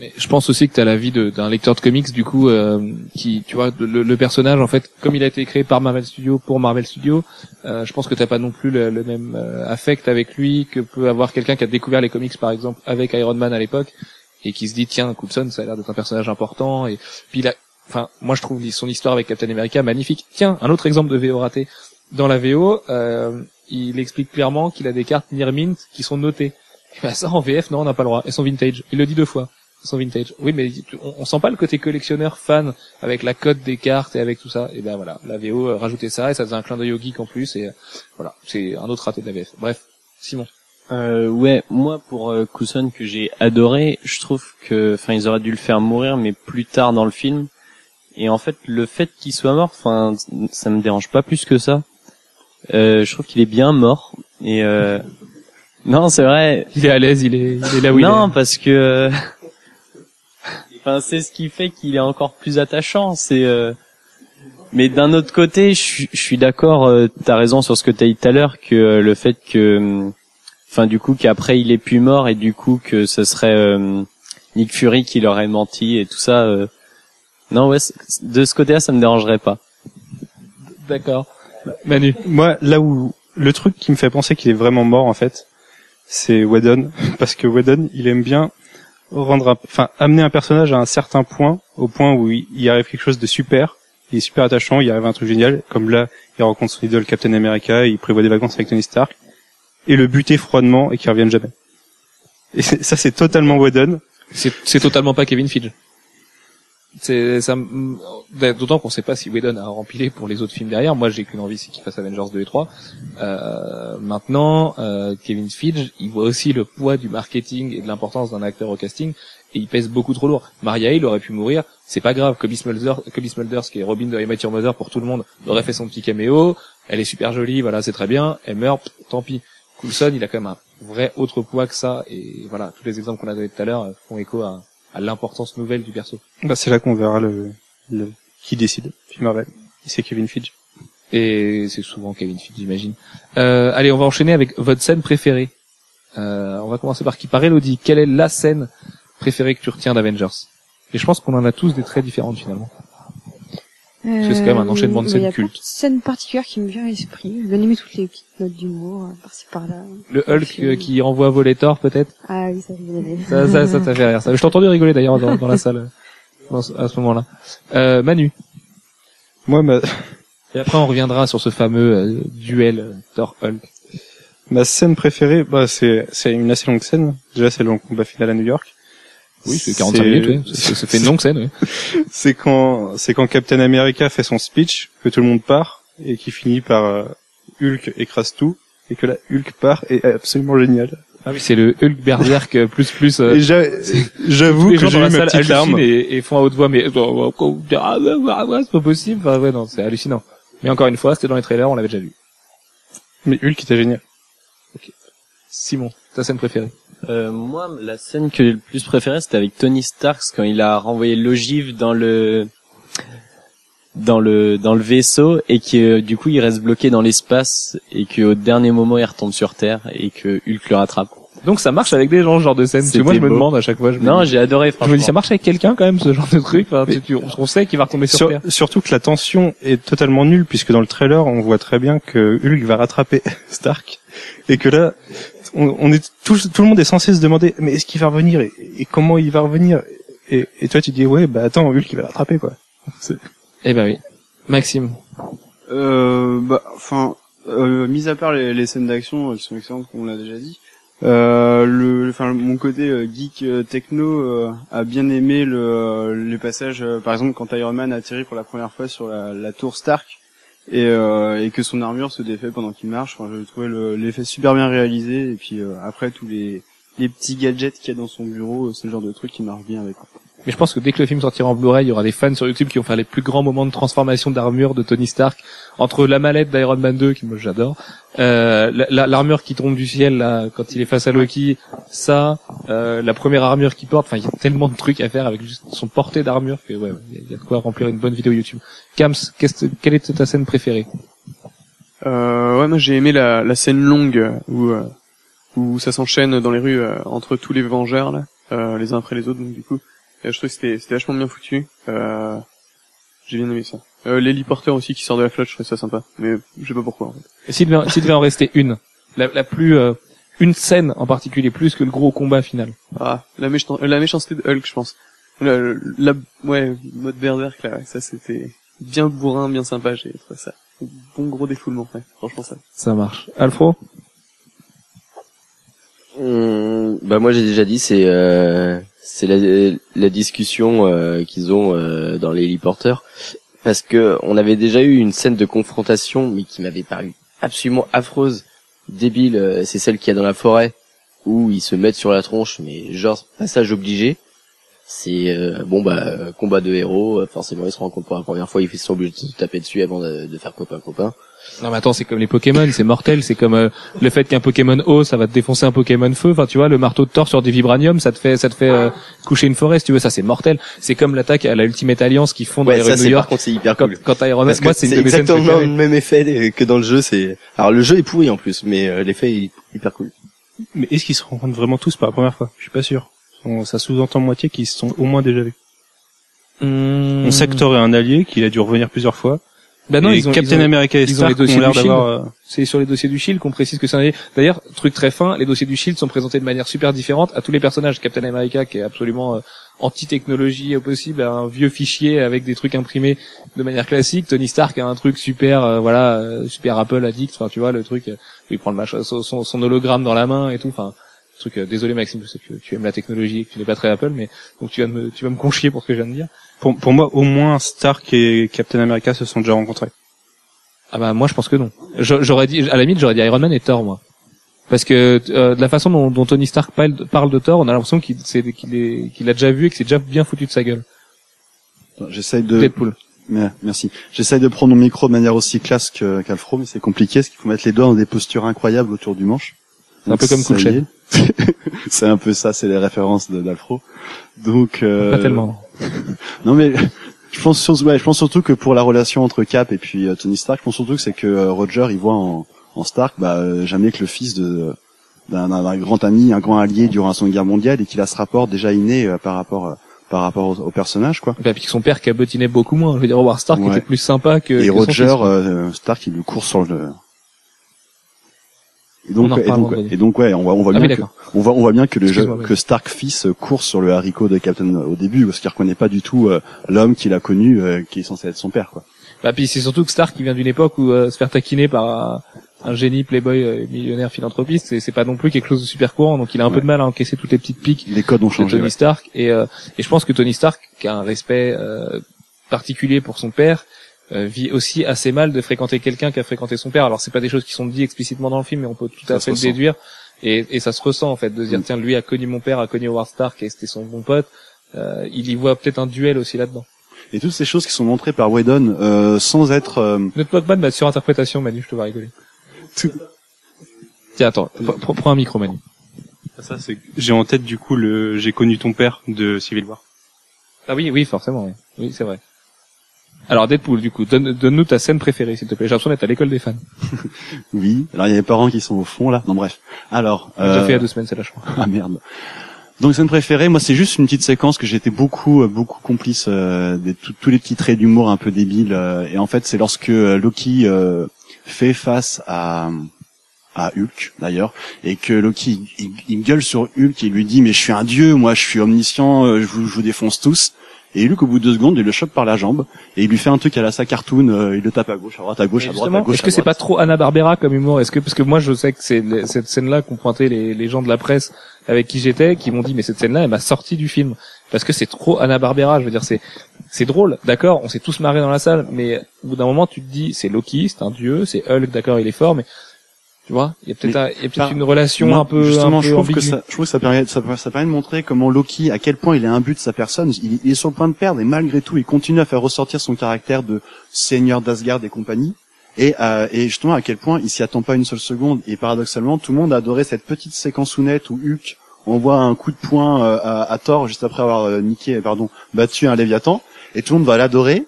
Mais je pense aussi que tu as l'avis d'un lecteur de comics du coup euh, qui tu vois le, le personnage en fait comme il a été créé par Marvel Studios pour Marvel Studios euh, je pense que t'as pas non plus le, le même euh, affect avec lui que peut avoir quelqu'un qui a découvert les comics par exemple avec Iron Man à l'époque et qui se dit tiens Coulson ça a l'air d'être un personnage important et puis il enfin moi je trouve son histoire avec Captain America magnifique. Tiens un autre exemple de VO raté. Dans la VO euh, il explique clairement qu'il a des cartes near mint qui sont notées. Et ben ça en VF non on n'a pas le droit. Elles sont vintage. Il le dit deux fois sont vintage oui mais on, on sent pas le côté collectionneur fan avec la cote des cartes et avec tout ça et ben voilà la VO euh, rajoutait ça et ça faisait un clin d'œil au geek en plus et euh, voilà c'est un autre raté de la VF bref Simon Euh, ouais, moi pour euh, que j'ai adoré, je trouve que, enfin, ils auraient dû le faire mourir, mais plus tard dans le film. Et en fait, le fait qu'il soit mort, enfin, ça me dérange pas plus que ça. Euh, je trouve qu'il est bien mort. Et euh... non, c'est vrai. il est à l'aise il est il est là où non, il est parce que, enfin, c'est ce qui fait qu'il est encore plus attachant. C'est, euh, mais d'un autre côté, je suis- d'accord. Euh, T'as raison sur ce que t'as dit tout à l'heure que euh, le fait que, hum, enfin, du coup, qu'après il est plus mort et du coup que ce serait euh, Nick Fury qui leur aurait menti et tout ça. euh, Non, ouais, de ce côté-là, ça me dérangerait pas. d'accord Manu Moi, là où le truc qui me fait penser qu'il est vraiment mort en fait, c'est Whedon, parce que Whedon, il aime bien rendre, un- enfin, amener un personnage à un certain point, au point où il, il arrive quelque chose de super, il est super attachant, il arrive un truc génial, comme là, il rencontre son idole Captain America, il prévoit des vacances avec Tony Stark, et le buter froidement et qu'il revienne jamais. Et ça, c'est totalement Whedon. c'est totalement pas Kevin Feige c'est ça m- d'autant qu'on sait pas si Whedon a rempilé pour les autres films derrière. Moi j'ai qu'une envie c'est qu'il fasse Avengers 2 et 3 euh, maintenant euh, Kevin Feige il voit aussi le poids du marketing et de l'importance d'un acteur au casting et il pèse beaucoup trop lourd. Maria Hill aurait pu mourir. C'est pas grave. Cobie Smulders Cobie Smulders qui est Robin de I Met Mother pour tout le monde aurait fait son petit caméo. Elle est super jolie. Voilà c'est très bien. Elle meurt. Pff, tant pis. Coulson il a quand même un vrai autre poids que ça. Et voilà tous les exemples qu'on a donnés tout à l'heure euh, font écho à, à l'importance nouvelle du perso Bah, c'est là qu'on verra le, le, qui décide, puis Marvel. C'est Kevin Feige. Et c'est souvent Kevin Feige, j'imagine. Euh, allez, on va enchaîner avec votre scène préférée. Euh, on va commencer par qui paraît, Elodie. Quelle est la scène préférée que tu retiens d'Avengers? Et je pense qu'on en a tous des très différentes finalement. Parce que c'est quand même un enchaînement de Euh, scènes Il y a cultes. pas de scène particulière qui me vient à l'esprit. J'ai bien aimé toutes les petites notes d'humour, euh, par-ci par-là. Le Hulk euh, qui envoie voler Thor, peut-être? Ah oui, ça aimé. Ça, ça, ça t'a fait rire. Ça. Je t'ai entendu rigoler d'ailleurs dans, dans la salle euh, à ce moment-là. Euh, Manu. Moi, ma, Et après, on reviendra sur ce fameux euh, duel euh, Thor-Hulk. ma scène préférée, bah, c'est, c'est une assez longue scène. Déjà, c'est le combat final à New York. Oui, c'est 45 minutes, oui. Ça, fait une longue scène, oui. c'est quand c'est quand Captain America fait son speech que tout le monde part et qui finit par euh, Hulk écrase tout et que là Hulk part et est absolument génial. Ah oui, c'est le Hulk Berserk euh, plus plus. euh, j'avoue que j'ai eu la ma petite larme. et, et font à haute voix, mais euh, ah, ouais, ouais, ouais, c'est pas possible. Enfin, ouais, non, c'est hallucinant. Mais encore une fois, c'était dans les trailers, on l'avait déjà vu. Mais Hulk était génial. Simon, ta scène préférée Euh, moi, la scène que j'ai le plus préférée, c'était avec Tony Stark quand il a renvoyé l'ogive dans le dans le dans le vaisseau et que du coup il reste bloqué dans l'espace et qu'au dernier moment il retombe sur Terre et que Hulk le rattrape. Donc ça marche avec des gens ce genre de scène. Parce que moi, je me beau. demande à chaque fois. Je me Non, dis- j'ai adoré. je me dis, ça marche avec quelqu'un quand même ce genre de truc. Enfin, tu- tu- on sait qu'il va retomber sur, Sur- Terre. surtout que la tension est totalement nulle puisque dans le trailer on voit très bien que Hulk va rattraper Stark et que là on, on est tout, tout le monde est censé se demander mais est-ce qu'il va revenir et, et comment il va revenir et, et toi tu dis ouais bah attends Hulk il va le rattraper quoi. Eh ben oui. Maxime. Euh, bah, enfin, euh, mis à part les, les scènes d'action euh, qui sont excellentes, comme on l'a déjà dit, euh, le, enfin, mon côté euh, geek euh, techno euh, a bien aimé le, euh, les passages, euh, par exemple, quand Iron Man atterrit pour la première fois sur la, la tour Stark et, euh, et que son armure se défait pendant qu'il marche. Enfin, je trouvais le- l'effet super bien réalisé et puis euh, après tous les les petits gadgets qu'il y a dans son bureau, euh, c'est le genre de truc qui marche bien avec. Mais je pense que dès que le film sortira en Blu-ray, il y aura des fans sur YouTube qui vont faire les plus grands moments de transformation d'armure de Tony Stark entre la mallette d'Iron Man 2, qui moi j'adore, euh, la- la- l'armure qui tombe du ciel là quand il est face à Loki, ça, euh, la première armure qu'il porte. Enfin, il y a tellement de trucs à faire avec juste son porté d'armure que ouais, il y a- il y a de quoi remplir une bonne vidéo YouTube. Kams, quelle est ta scène préférée? Euh, ouais, moi j'ai aimé la, la scène longue où euh, où ça s'enchaîne dans les rues euh, entre tous les Vengeurs là, les uns après les autres. Donc du coup, je trouve que c'était c'était vachement bien foutu. Euh, j'ai bien aimé ça. Euh, L'héliporteur aussi qui sort de la flotte, je trouvais ça sympa, mais je sais pas pourquoi. En fait. Et S'il devait, en rester une, la, la plus euh, une scène en particulier plus que le gros combat final. Ah, la, méchan- euh, la méchanceté de Hulk, je pense. Le, le- la, ouais, mode berserk, là, ouais, ça c'était bien bourrin, bien sympa, j'ai trouvé ça. Bon gros défoulement, ouais, franchement ça. Ça marche. Alfro Hum, bah moi j'ai déjà dit c'est euh, c'est la, la discussion euh, qu'ils ont euh, dans les parce que on avait déjà eu une scène de confrontation mais qui m'avait paru absolument affreuse, débile. euh, c'est celle qu'il y a dans la forêt où ils se mettent sur la tronche mais genre passage obligé. C'est euh, bon bah euh, combat de héros, euh, forcément ils se rencontrent pour la première fois, ils sont obligés de se taper dessus avant de, de faire copain copain. Non mais attends, c'est comme les Pokémon, c'est mortel, c'est comme euh, le fait qu'un Pokémon eau, ça va te défoncer un Pokémon feu. Enfin, tu vois, le marteau de Thor sur des vibranium, ça te fait, ça te fait euh, coucher une forêt, si tu veux. Ça, c'est mortel. C'est comme l'attaque à la Ultimate Alliance qui font dans Ouais, les ça rues de New c'est par York. contre c'est hyper Quand, cool. quand Iron Man, moi, c'est exactement le même effet que dans le jeu. C'est alors le jeu est pourri en plus, mais euh, l'effet est hyper cool. Mais est-ce qu'ils se rencontrent vraiment tous pour la première fois? Je suis pas sûr. On- Ça sous-entend moitié qu'ils se sont au moins déjà vus. Mmh. On sait que Thor est un allié, qu'il a dû revenir plusieurs fois. Bah non, et ils ont, Captain ils ont- America et ils ont les Stark dossiers ont l'air du Shield. d'avoir. euh, C'est sur les dossiers du Shield qu'on précise que c'est un. D'ailleurs, truc très fin, les dossiers du Shield sont présentés de manière super différente à tous les personnages. Captain America qui est absolument euh, anti-technologie au possible, a un vieux fichier avec des trucs imprimés de manière classique. Tony Stark a un truc super, euh, voilà, super Apple addict. Enfin, tu vois le truc, il prend le machin, son, son- son hologramme dans la main et tout. Enfin, truc. euh, désolé Maxime, je sais que tu aimes la technologie et que tu n'es pas très Apple, mais donc tu vas me, tu vas me conchier pour ce que je viens de dire. Pour, pour moi, au moins Stark et Captain America se sont déjà rencontrés. Ah bah moi je pense que non. J'aurais dit à la limite j'aurais dit Iron Man et Thor moi. Parce que euh, de la façon dont, dont Tony Stark parle, parle de Thor, on a l'impression qu'il c'est- qu'il est- qu'il a déjà vu et que c'est déjà bien foutu de sa gueule. J'essaye de, Deadpool. Merci. J'essaye de prendre mon micro de manière aussi classe qu'Alfro, mais c'est compliqué, parce qu'il faut mettre les doigts dans des postures incroyables autour du manche. C'est un peu comme est. c'est un peu ça, c'est les références de- d'Alfro. Donc, euh, Pas tellement. Non mais je pense, sur- ouais, je pense surtout que pour la relation entre Cap et puis euh, Tony Stark, je pense surtout que c'est que euh, Roger il voit en, en Stark bah, euh, jamais que le fils de d'un grand ami, un grand allié durant la Seconde Guerre mondiale et qu'il a ce rapport déjà inné euh, par rapport euh, par rapport au, au personnage quoi. Et puis son père botiné beaucoup moins. Je veux dire Howard Stark Ouais. était plus sympa que. et que son Roger fils, euh, Stark il lui court sur le et donc, et donc, et donc ouais, on voit, on voit Ah bien que, on voit, on voit bien que le jeu, que Stark fils court sur le haricot de Captain au début, parce qu'il reconnaît pas du tout euh, l'homme qu'il a connu, euh, qui est censé être son père, quoi. Bah puis c'est surtout que Stark qui vient d'une époque où euh, se faire taquiner par un, un génie playboy euh, millionnaire philanthropiste, c'est pas non plus quelque chose de super courant. Donc il a un peu de mal à encaisser toutes les petites piques Les codes ont changé. Tony ouais. Stark et, euh, et je pense que Tony Stark qui a un respect euh, particulier pour son père vit aussi assez mal de fréquenter quelqu'un qui a fréquenté son père. Alors c'est pas des choses qui sont dites explicitement dans le film mais on peut tout Ça à fait le déduire. Et, et ça se ressent en fait de se dire Mm. tiens lui a connu mon père a connu Howard Stark et c'était son bon pote. Euh, il y voit peut-être un duel aussi là-dedans. Et toutes ces choses qui sont montrées par Whedon euh, sans être euh, notre moque pas de ma surinterprétation Manu je te vois rigoler. Tout- tiens attends pr- pr- prends un micro Manu. Ça, c'est. J'ai en tête du coup le J'ai connu ton père de Civil War. ah oui oui forcément oui, oui c'est vrai alors Deadpool du coup donne- donne-nous ta scène préférée s'il te plaît j'ai l'impression d'être à l'école des fans oui. Alors il y a les parents qui sont au fond là. Non bref. Alors. j'ai euh, fait il y a deux semaines c'est là je crois Ah merde. Donc scène préférée, moi c'est juste une petite séquence que j'étais beaucoup euh, beaucoup complice euh, de tous les petits traits d'humour un peu débiles euh, et en fait c'est lorsque euh, Loki euh, fait face à à Hulk d'ailleurs et que Loki il, il gueule sur Hulk et il lui dit mais je suis un dieu moi je suis omniscient euh, je vous je vous défonce tous et Hulk au bout de deux secondes il le chope par la jambe et il lui fait un truc à la sa cartoon euh, il le tape à gauche à droite à gauche à droite à gauche est-ce que c'est pas trop Anna Barbera comme humour? Est-ce que parce que moi je sais que c'est cette scène-là qu'ont pointé les, les gens de la presse avec qui j'étais, qui m'ont dit mais cette scène-là elle m'a sorti du film parce que c'est trop Anna Barbera. Je veux dire c'est c'est drôle, d'accord, on s'est tous marrés dans la salle, mais au bout d'un moment tu te dis c'est Loki, c'est un dieu, c'est Hulk, d'accord, il est fort, mais tu vois, il y a peut-être un- il y a peut-être par- une relation Moi, un peu justement, un peu je trouve que ça, je trouve que ça permet, ça, ça permet de montrer comment Loki, à quel point il est un but de sa personne. Il, il est sur le point de perdre et malgré tout, il continue à faire ressortir son caractère de seigneur d'Asgard et compagnie. Et, euh, et justement, à quel point il s'y attend pas une seule seconde. Et paradoxalement, tout le monde a adoré cette petite séquence où net où Hulk envoie un coup de poing euh, à, à Thor juste après avoir euh, niqué, pardon, battu un Léviathan. Et tout le monde va l'adorer,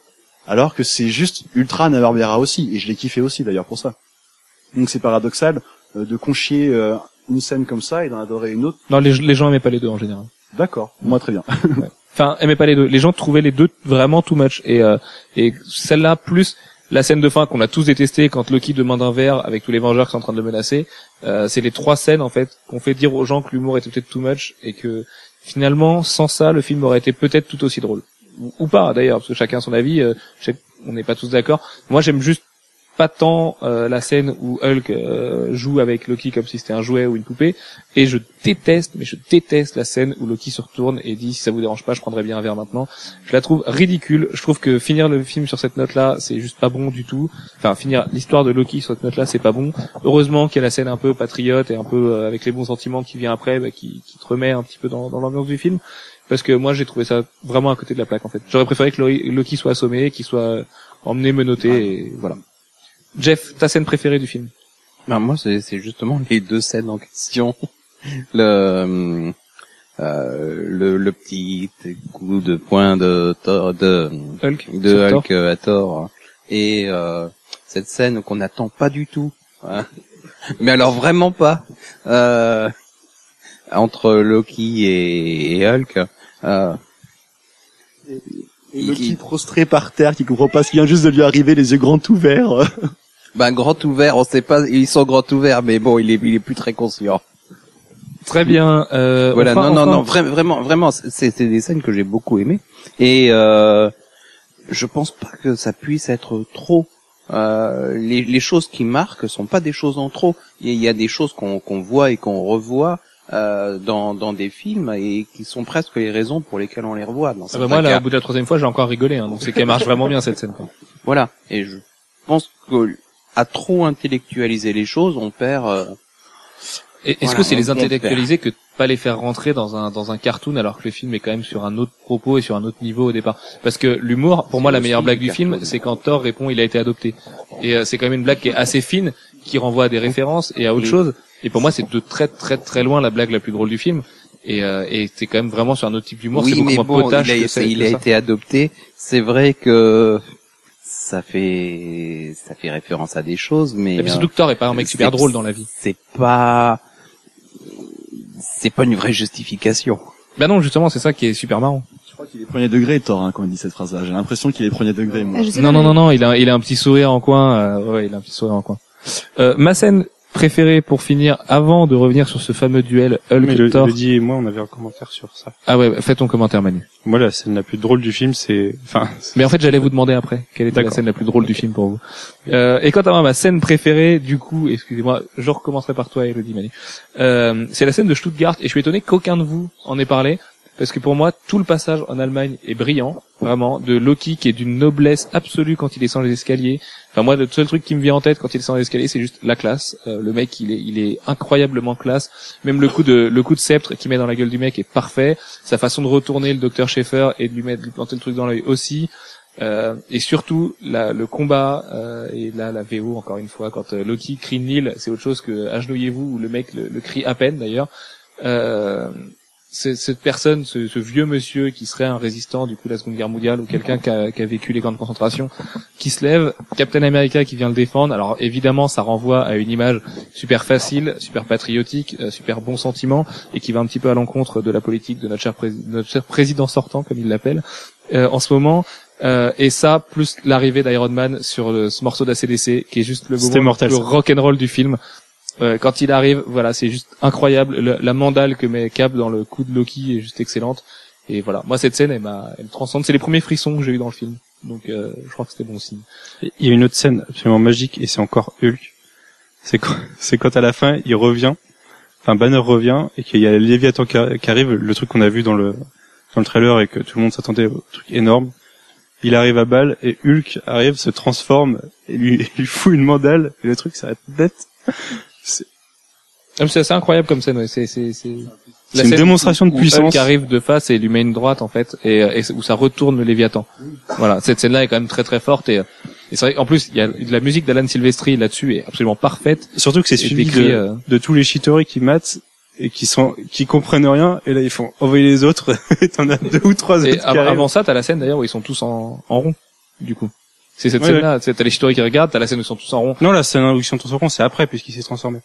alors que c'est juste ultra Anna Barbera aussi. Et je l'ai kiffé aussi d'ailleurs pour ça. Donc c'est paradoxal euh, de conchier euh, une scène comme ça et d'en adorer une autre. Non, les, les gens aimaient pas les deux en général. D'accord, moi très bien. Enfin, aimaient pas les deux. Les gens trouvaient les deux vraiment too much et euh, et celle-là plus la scène de fin qu'on a tous détesté quand Loki demande un verre avec tous les Vengeurs qui sont en train de le menacer. Euh, c'est les trois scènes en fait qu'on fait dire aux gens que l'humour était peut-être too much et que finalement sans ça le film aurait été peut-être tout aussi drôle ou, ou pas d'ailleurs parce que chacun a son avis. euh, qu'on n'est pas tous d'accord. Moi j'aime juste pas tant euh, la scène où Hulk euh, joue avec Loki comme si c'était un jouet ou une poupée. Et je déteste mais je déteste la scène où Loki se retourne et dit si ça vous dérange pas je prendrais bien un verre maintenant. Je la trouve ridicule. Je trouve que finir le film sur cette note là c'est juste pas bon du tout. Enfin finir l'histoire de Loki sur cette note là c'est pas bon. Heureusement qu'il y a la scène un peu patriote et un peu euh, avec les bons sentiments qui vient après bah, qui, qui te remet un petit peu dans, dans l'ambiance du film. Parce que moi j'ai trouvé ça vraiment à côté de la plaque en fait. J'aurais préféré que Lo- Loki soit assommé qu'il soit emmené menotté et voilà Jeff, ta scène préférée du film Ben, moi, c'est c'est justement les deux scènes en question. Le, euh, le, le petit coup de poing de Thor, de, Hulk de sur Thor Hulk à Thor et euh, cette scène qu'on n'attend pas du tout. hein. Mais alors vraiment pas. Euh, entre Loki et, et Hulk. Euh, Et Loki prostré par terre, qui comprend pas ce qui vient juste de lui arriver, les yeux grands ouverts. ben grand ouvert, on sait pas, ils sont grand ouverts, mais bon, il est, il est plus très conscient. Très bien. Euh, Voilà, enfin, non, non, enfin, non, vra- vraiment, vraiment, c'est c'est des scènes que j'ai beaucoup aimées. Et euh, je pense pas que ça puisse être trop. Euh, les, les choses qui marquent sont pas des choses en trop. Il y a- des choses qu'on qu'on voit et qu'on revoit euh, dans, dans des films et qui sont presque les raisons pour lesquelles on les revoit. Dans Ah bah moi, là, au bout de la troisième fois, j'ai encore rigolé. Hein, donc c'est qu'elle marche vraiment bien cette scène. Quoi. Voilà. Et je pense que à trop intellectualiser les choses, on perd. euh, Est-ce Voilà, que c'est les intellectualiser que de pas les faire rentrer dans un dans un cartoon alors que le film est quand même sur un autre propos et sur un autre niveau au départ? Parce que l'humour, pour moi, la meilleure blague du film, c'est quand Thor répond il a été adopté. Et euh, c'est quand même une blague qui est assez fine, qui renvoie à des références et à autre Oui. chose. Et pour moi, c'est de très très très loin la blague la plus drôle du film. Et, euh, et c'est quand même vraiment sur un autre type d'humour. c'est Oui, beaucoup mais moins bon, potache il a, que c'est- il que a ça. été adopté. C'est vrai que ça fait ça fait référence à des choses, mais Et puis euh, surtout que Thor est pas un mec super drôle dans la vie. C'est pas c'est pas une vraie justification. Bah non, justement, c'est ça qui est super marrant. Je crois qu'il est premier degré, Thor, hein, quand il dit cette phrase-là. J'ai l'impression qu'il est premier degré, moi. Ah, Non, non, non, non, il a, il a un petit sourire en coin. euh, ouais, il a un petit sourire en coin. Euh, ma scène préférée pour finir, avant de revenir sur ce fameux duel Mais le, le dit et moi, on avait un commentaire sur ça. Ah ouais, fais ton commentaire, Manu. Moi, la scène la plus drôle du film, c'est, enfin, Mais en fait, j'allais vous demander après quelle était la scène la plus drôle du film pour vous. Euh, et quant à moi, ma scène préférée, du coup, excusez-moi, je recommencerai par toi, Elodie Manu. Euh, c'est la scène de Stuttgart, et je suis étonné qu'aucun de vous en ait parlé, parce que pour moi, tout le passage en Allemagne est brillant, vraiment, de Loki qui est d'une noblesse absolue quand il descend les escaliers. Enfin moi, le seul truc qui me vient en tête quand il descend les escaliers, c'est juste la classe. Euh, le mec, il est, il est incroyablement classe. Même le coup de, le coup de sceptre qu'il met dans la gueule du mec est parfait. Sa façon de retourner le docteur Schaeffer et de lui mettre, de lui planter le truc dans l'œil aussi. Euh, et surtout la, le combat euh, et là la VO encore une fois quand euh, Loki crie Nil c'est autre chose que agenouillez-vous ou le mec le, le crie à peine d'ailleurs euh, cette personne ce, ce vieux monsieur qui serait un résistant du coup de la Seconde Guerre mondiale ou quelqu'un qui a, qui a vécu les camps de concentration qui se lève. Captain America qui vient le défendre. Alors évidemment ça renvoie à une image super facile super patriotique euh, super bon sentiment et qui va un petit peu à l'encontre de la politique de notre cher, pré- de notre cher président sortant comme il l'appelle. Euh, en ce moment euh, et ça, plus l'arrivée d'Iron Man sur le- ce morceau d'ACDC, qui est juste le moment mortel, le rock'n'roll du film. Euh, quand il arrive, voilà, c'est juste incroyable. Le- la mandale que met Cap dans le coup de Loki est juste excellente. Et voilà, moi cette scène, elle elle me transcende. C'est les premiers frissons que j'ai eu dans le film. Donc, euh, je crois que c'était bon signe. Il y a une autre scène absolument magique et c'est encore Hulk. C'est quand, c'est quand à la fin il revient, enfin Banner revient et qu'il y a Léviathan qui, qui arrive, le truc qu'on a vu dans le dans le trailer et que tout le monde s'attendait au truc énorme. Il arrive à balle et Hulk arrive, se transforme et lui, lui fout une mandale et le truc s'arrête net. Ah, C'est assez incroyable comme scène. Ouais. C'est, c'est, c'est. C'est La une scène démonstration de puissance. Hulk arrive de face et lui met une droite en fait, et, euh, et où ça retourne le Léviathan. Voilà, cette scène-là est quand même très très forte et, euh, et c'est vrai. En plus, il y a de la musique d'Alan Silvestri là-dessus est absolument parfaite. Surtout que c'est suivi décrit, de, euh, de tous les shitori qui matent et qui sont qui comprennent rien et là ils font envoyer les autres et t'en as deux ou trois Et autres qui av- arrivent. avant ça, t'as la scène d'ailleurs où ils sont tous en, en rond, du coup. C'est cette Ouais, scène-là. c'est- T'as les Shitori qui regardent, t'as la scène où ils sont tous en rond. Non, la scène où ils sont tous au rond, c'est après puisqu'il s'est transformé.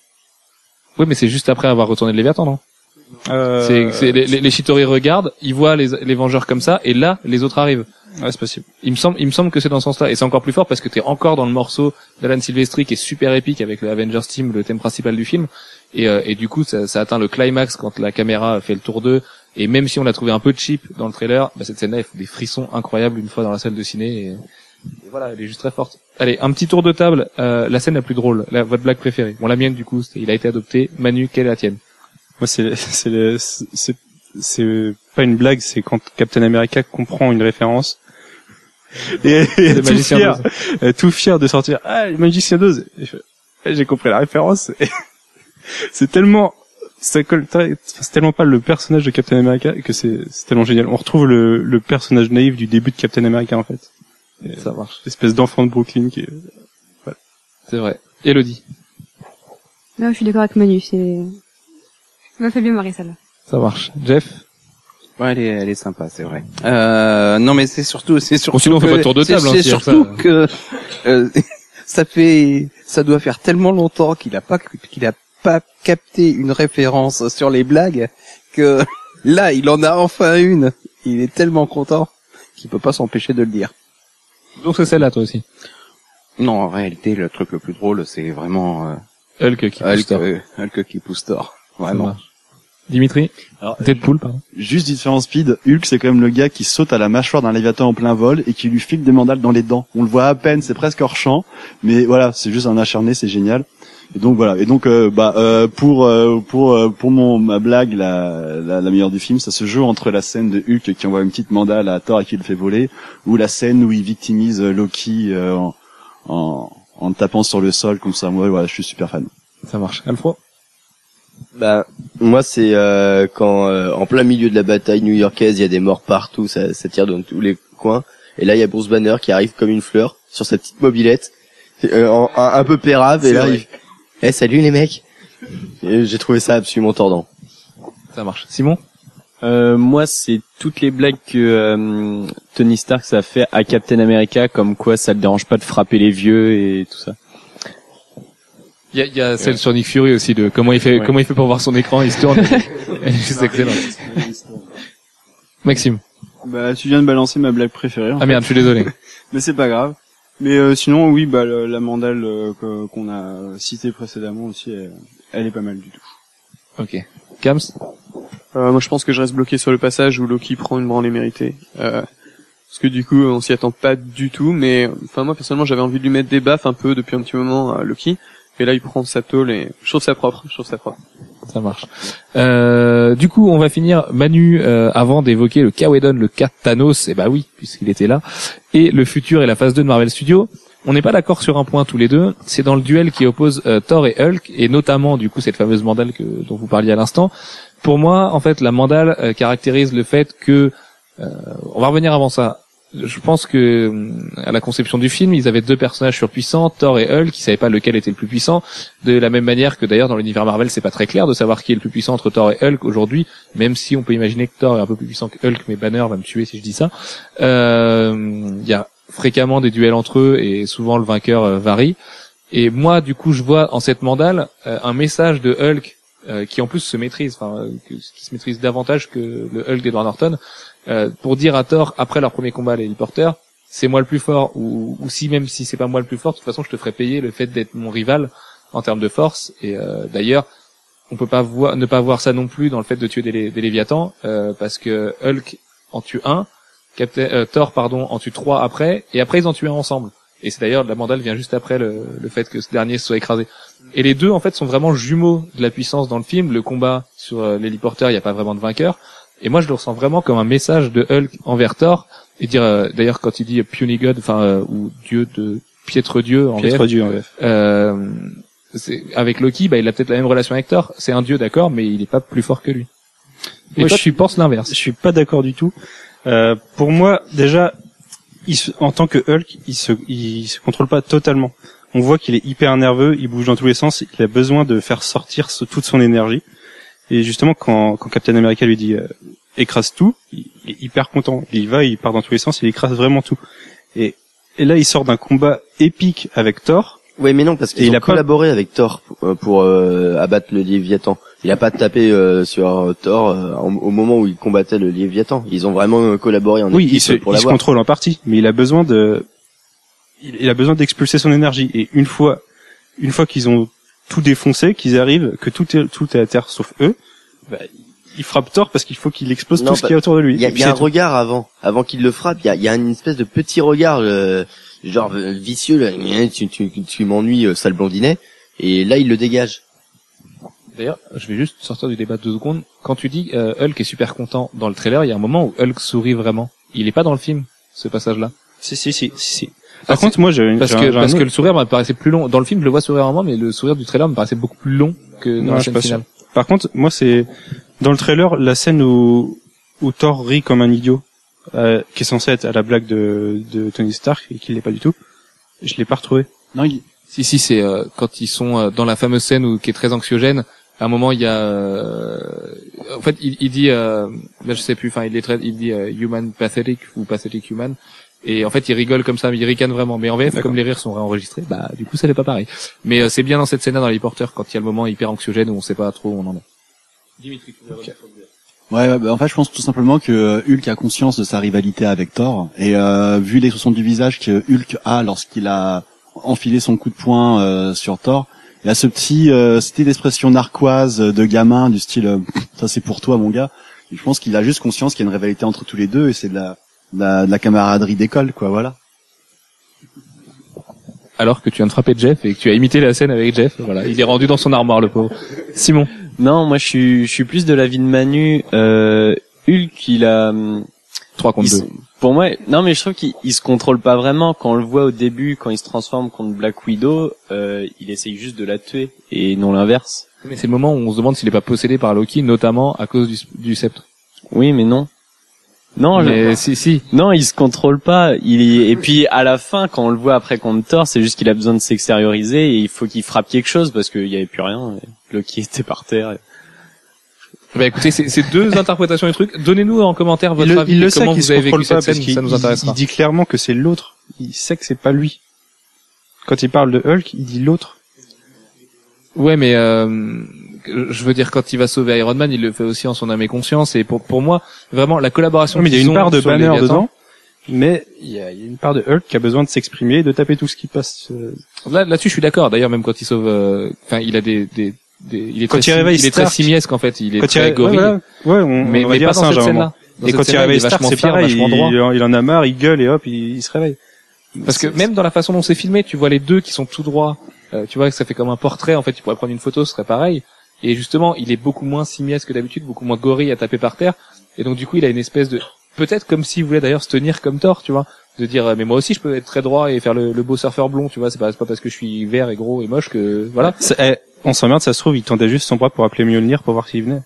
Oui, mais c'est juste après avoir retourné le Léviathan, non? Euh, C'est, c'est les, les, les Chitauri regardent, ils voient les, les Vengeurs comme ça, et là, les autres arrivent. Ouais, c'est possible. Il me semble, il me semble que c'est dans ce sens-là, et c'est encore plus fort parce que t'es encore dans le morceau d'Alan Silvestri qui est super épique avec le Avengers Team, le thème principal du film, et, euh, et du coup, ça, ça atteint le climax quand la caméra fait le tour d'eux, et même si on l'a trouvé un peu cheap dans le trailer, bah, cette scène-là, elle fait des frissons incroyables une fois dans la salle de ciné, et, et voilà, elle est juste très forte. Allez, un petit tour de table, euh, la scène la plus drôle, la, votre blague préférée. Bon, la mienne du coup, il a été adopté. Manu, quelle est la tienne? Moi, c'est c'est le- c'est c'est pas une blague, c'est quand Captain America comprend une référence et, et tout fier, tout fier de sortir ah le magicien d'Oz. Eh, J'ai compris la référence. C'est tellement ça colle c'est tellement pas le personnage de Captain America que c'est c'est tellement génial. On retrouve le, le personnage naïf du début de Captain America en fait. Et, Ça marche. Espèce d'enfant de Brooklyn qui est C'est vrai. Elodie, Non, je suis d'accord avec Manu, c'est... Ça m'a fait bien marrer celle-là. ça marche. Jeff Ouais, elle est, elle est sympa, c'est vrai. Euh, non, mais c'est surtout, c'est surtout. Bon, sinon, on fait que- pas de tour de table, hein, C'est a surtout ça. que euh, ça fait, ça doit faire tellement longtemps qu'il a pas, qu'il a pas capté une référence sur les blagues que là, il en a enfin une. Il est tellement content qu'il peut pas s'empêcher de le dire. Donc c'est celle-là, toi aussi. Non, en réalité, le truc le plus drôle, c'est vraiment euh, Hulk qui pousse Hulk, Thor. euh, Hulk qui pousse Thor. Vraiment. marche. Dimitri Alors, Deadpool, pardon. Juste différent speed, Hulk c'est quand même le gars qui saute à la mâchoire d'un léviathan en plein vol et qui lui file des mandales dans les dents. On le voit à peine, c'est presque hors champ, mais voilà, c'est juste un acharné, c'est génial. Et donc voilà, et donc euh, bah euh, pour euh, pour euh, pour mon ma blague la, la la meilleure du film, ça se joue entre la scène de Hulk qui envoie une petite mandale à Thor et qui le fait voler, ou la scène où il victimise Loki euh, en, en en tapant sur le sol comme ça. Moi voilà, je suis super fan. Ça marche. Alfro? Bah, moi, c'est euh, quand euh, en plein milieu de la bataille new-yorkaise, il y a des morts partout, ça, ça tire dans tous les coins. Et là, il y a Bruce Banner qui arrive comme une fleur sur sa petite mobilette, euh, en- un, un peu pérave. Et là, vrai. il fait, Eh, salut les mecs. J'ai trouvé ça absolument tordant. Ça marche. Simon Euh, moi, c'est toutes les blagues que euh, Tony Stark ça fait à Captain America, comme quoi ça le dérange pas de frapper les vieux et tout ça. Il y a, y a celle sur Nick Fury aussi de comment il fait Ouais. comment il fait pour voir son écran, il se tourne. Elle est juste excellente. Maxime. Bah, tu viens de balancer ma blague préférée. en Ah merde, je suis désolé. Mais c'est pas grave. Mais euh, sinon, oui, bah le- la mandale euh, que- qu'on a citée précédemment aussi, elle, elle est pas mal du tout. Ok. Kams Euh, moi, je pense que je reste bloqué sur le passage où Loki prend une branlée méritée. Euh, parce que du coup, on s'y attend pas du tout. Mais enfin, moi personnellement, j'avais envie de lui mettre des baffes un peu depuis un petit moment à Loki. Et là, il prend sa tôle et je trouve ça propre. Je trouve ça propre. Ça marche. Euh, du coup, on va finir Manu euh, avant d'évoquer le Kawedon, le cas Thanos. Et bah oui, puisqu'il était là. Et le futur et la phase 2 de Marvel Studios. On n'est pas d'accord sur un point tous les deux. C'est dans le duel qui oppose euh, Thor et Hulk, et notamment du coup cette fameuse mandale que, dont vous parliez à l'instant. Pour moi, en fait, la mandale caractérise le fait que on va revenir avant ça. Je pense que à la conception du film, ils avaient deux personnages surpuissants, Thor et Hulk, qui savaient pas lequel était le plus puissant. De la même manière que d'ailleurs dans l'univers Marvel, c'est pas très clair de savoir qui est le plus puissant entre Thor et Hulk aujourd'hui, même si on peut imaginer que Thor est un peu plus puissant que Hulk, mais Banner va me tuer si je dis ça. Euh, Il y a fréquemment des duels entre eux et souvent le vainqueur euh, varie. Et moi, du coup, je vois en cette mandale euh, un message de Hulk qui en plus se maîtrise, enfin, qui se maîtrise davantage que le Hulk d'Edward Norton, euh, pour dire à Thor après leur premier combat, les porteurs, c'est moi le plus fort, ou, ou si même si c'est pas moi le plus fort, de toute façon, je te ferai payer le fait d'être mon rival en termes de force. Et euh, d'ailleurs, on peut pas voir, ne pas voir ça non plus dans le fait de tuer des, des Léviathans, euh, parce que Hulk en tue un, Captain, euh, Thor pardon en tue trois après, et après ils en tuent un ensemble. Et c'est d'ailleurs la mandale vient juste après le, le fait que ce dernier soit écrasé. Et les deux en fait sont vraiment jumeaux de la puissance dans le film. Le combat sur euh, l'héliporteur, il n'y a pas vraiment de vainqueur. Et moi je le ressens vraiment comme un message de Hulk envers Thor. Et dire euh, d'ailleurs quand il dit puny god, enfin euh, ou dieu de piètre dieu en Piètre VF, Dieu en VF. euh, c'est- avec Loki, bah, il a peut-être la même relation avec Thor. C'est un dieu, d'accord, mais il est pas plus fort que lui. Et Moi, toi, je- tu penses l'inverse. Je suis pas d'accord du tout. Euh, pour moi, déjà, il se- en tant que Hulk, il se, il se contrôle pas totalement. On voit qu'il est hyper nerveux, il bouge dans tous les sens, il a besoin de faire sortir toute son énergie. Et justement, quand, quand Captain America lui dit euh, écrase tout, il, est hyper content. Il y va, il part dans tous les sens, il écrase vraiment tout. Et, et là, il sort d'un combat épique avec Thor. Ouais, mais non, parce Et qu'ils il ont a pas- collaboré avec Thor pour, euh, pour, euh, abattre le Léviathan. il a pas tapé euh, sur Thor euh, au moment où il combattait le Léviathan. Ils ont vraiment euh, collaboré en Oui, équipe il se, pour il se contrôle en partie, mais il a besoin de, il, il a besoin d'expulser son énergie. Et une fois, une fois qu'ils ont tout défoncé, qu'ils arrivent, que tout est, tout est à terre sauf eux, bah, il frappe Thor parce qu'il faut qu'il explose Non, tout ce bah, qu'il y a autour de lui. Il y a, y a un tout. regard avant, avant qu'il le frappe. Il y a, il y a une espèce de petit regard, euh, genre euh, vicieux. Là. Tu, tu, tu m'ennuies, euh, sale blondinet. Et là, il le dégage. D'ailleurs, je vais juste sortir du débat deux secondes. Quand tu dis euh, Hulk est super content dans le trailer, il y a un moment où Hulk sourit vraiment. Il est pas dans le film, ce passage-là. Si, si, si, si. Par Ah, contre, moi, j'ai une, Parce que parce que le sourire me paraissait plus long. Dans le film, je le vois sourire un moment, mais le sourire du trailer me paraissait beaucoup plus long que dans Non, la je scène pas finale. Par contre, moi, c'est dans le trailer la scène où où Thor rit comme un idiot, euh, qui est censée être à la blague de de Tony Stark et qui l'est pas du tout. Je l'ai pas retrouvé. Non, il- Si si, c'est euh, quand ils sont euh, dans la fameuse scène où qui est très anxiogène. À un moment, il y a, euh, en fait, il, il dit, euh, là, je sais plus, enfin, il est très, il dit euh, human pathetic ou pathetic human. Et en fait, il rigole comme ça, mais il ricane vraiment. Mais en VF, comme les rires sont réenregistrés, bah, du coup, ça n'est pas pareil. Mais euh, c'est bien dans cette scène-là, dans les porteurs, quand il y a le moment hyper anxiogène où on sait pas trop où on en est. Dimitri, Ouais, ouais, bah, en fait, je pense tout simplement que euh, Hulk a conscience de sa rivalité avec Thor et euh, vu l'expression du visage que Hulk a lorsqu'il a enfilé son coup de poing euh, sur Thor, il a ce petit, euh, cette petite expression narquoise de gamin du style euh, ça c'est pour toi mon gars. Et je pense qu'il a juste conscience qu'il y a une rivalité entre tous les deux et c'est de la, de la, de la camaraderie d'école, quoi. Voilà. Alors que tu viens de frapper Jeff et que tu as imité la scène avec Jeff, voilà, il est rendu dans son armoire, le pauvre. Simon. Non, moi je suis je suis plus de l'avis de Manu. Euh, Hulk, il a hum, 3 contre il se- 2. Pour moi, non mais je trouve qu'il il se contrôle pas vraiment. Quand on le voit au début, quand il se transforme contre Black Widow, euh, il essaye juste de la tuer et non l'inverse. Mais c'est le moment où on se demande s'il est pas possédé par Loki, notamment à cause du, du sceptre. Oui, mais non. Non, je- mais si, si. non, il se contrôle pas. Il est- et puis à la fin, quand on le voit après contre Thor, c'est juste qu'il a besoin de s'extérioriser et il faut qu'il frappe quelque chose parce qu'il y avait plus rien. Loki était par terre. et- Bah écoutez, c'est deux interprétations du truc. Donnez-nous en commentaire votre il avis il le sait vous se avez vécu contrôle pas cette parce scène, qu'il ça nous intéressera. il dit clairement que c'est l'autre. Il sait que c'est pas lui. Quand il parle de Hulk, il dit l'autre. Ouais, mais euh, je veux dire, quand il va sauver Iron Man, il le fait aussi en son âme et conscience. Et pour pour moi, vraiment, la collaboration. Non, mais il y a une part de Banner dedans, mais il y, a, il y a une part de Hulk qui a besoin de s'exprimer et de taper tout ce qui passe. euh, Là, là-dessus, je suis d'accord. D'ailleurs, même quand il sauve, euh, enfin, il a des, des, des- il est Quand très, il réveille il est très simiesque en fait. Il est Quand il très ré- gorille. ouais, voilà. Ouais, on, mais on va mais dire pas dans cette scène-là. Et cette quand il scène-là, réveille Stark, c'est fier, pareil. Il, il en a marre, il gueule et hop, il, il se réveille. Parce que même dans la façon dont c'est filmé, tu vois les deux qui sont tout droits. Euh, tu vois que ça fait comme un portrait. En fait, tu pourrais prendre une photo, ce serait pareil. Et justement, il est beaucoup moins simiesque que d'habitude, beaucoup moins gorille à taper par terre. Et donc, du coup, il a une espèce de, peut-être comme s'il voulait d'ailleurs se tenir comme Thor, tu vois, de dire, euh, mais moi aussi, je peux être très droit et faire le, le beau surfeur blond, tu vois. C'est pas, c'est pas parce que je suis vert et gros et moche que, voilà. Eh, on s'emmerde, ça se trouve, il tendait juste son bras pour appeler Mjolnir pour voir s'il venait.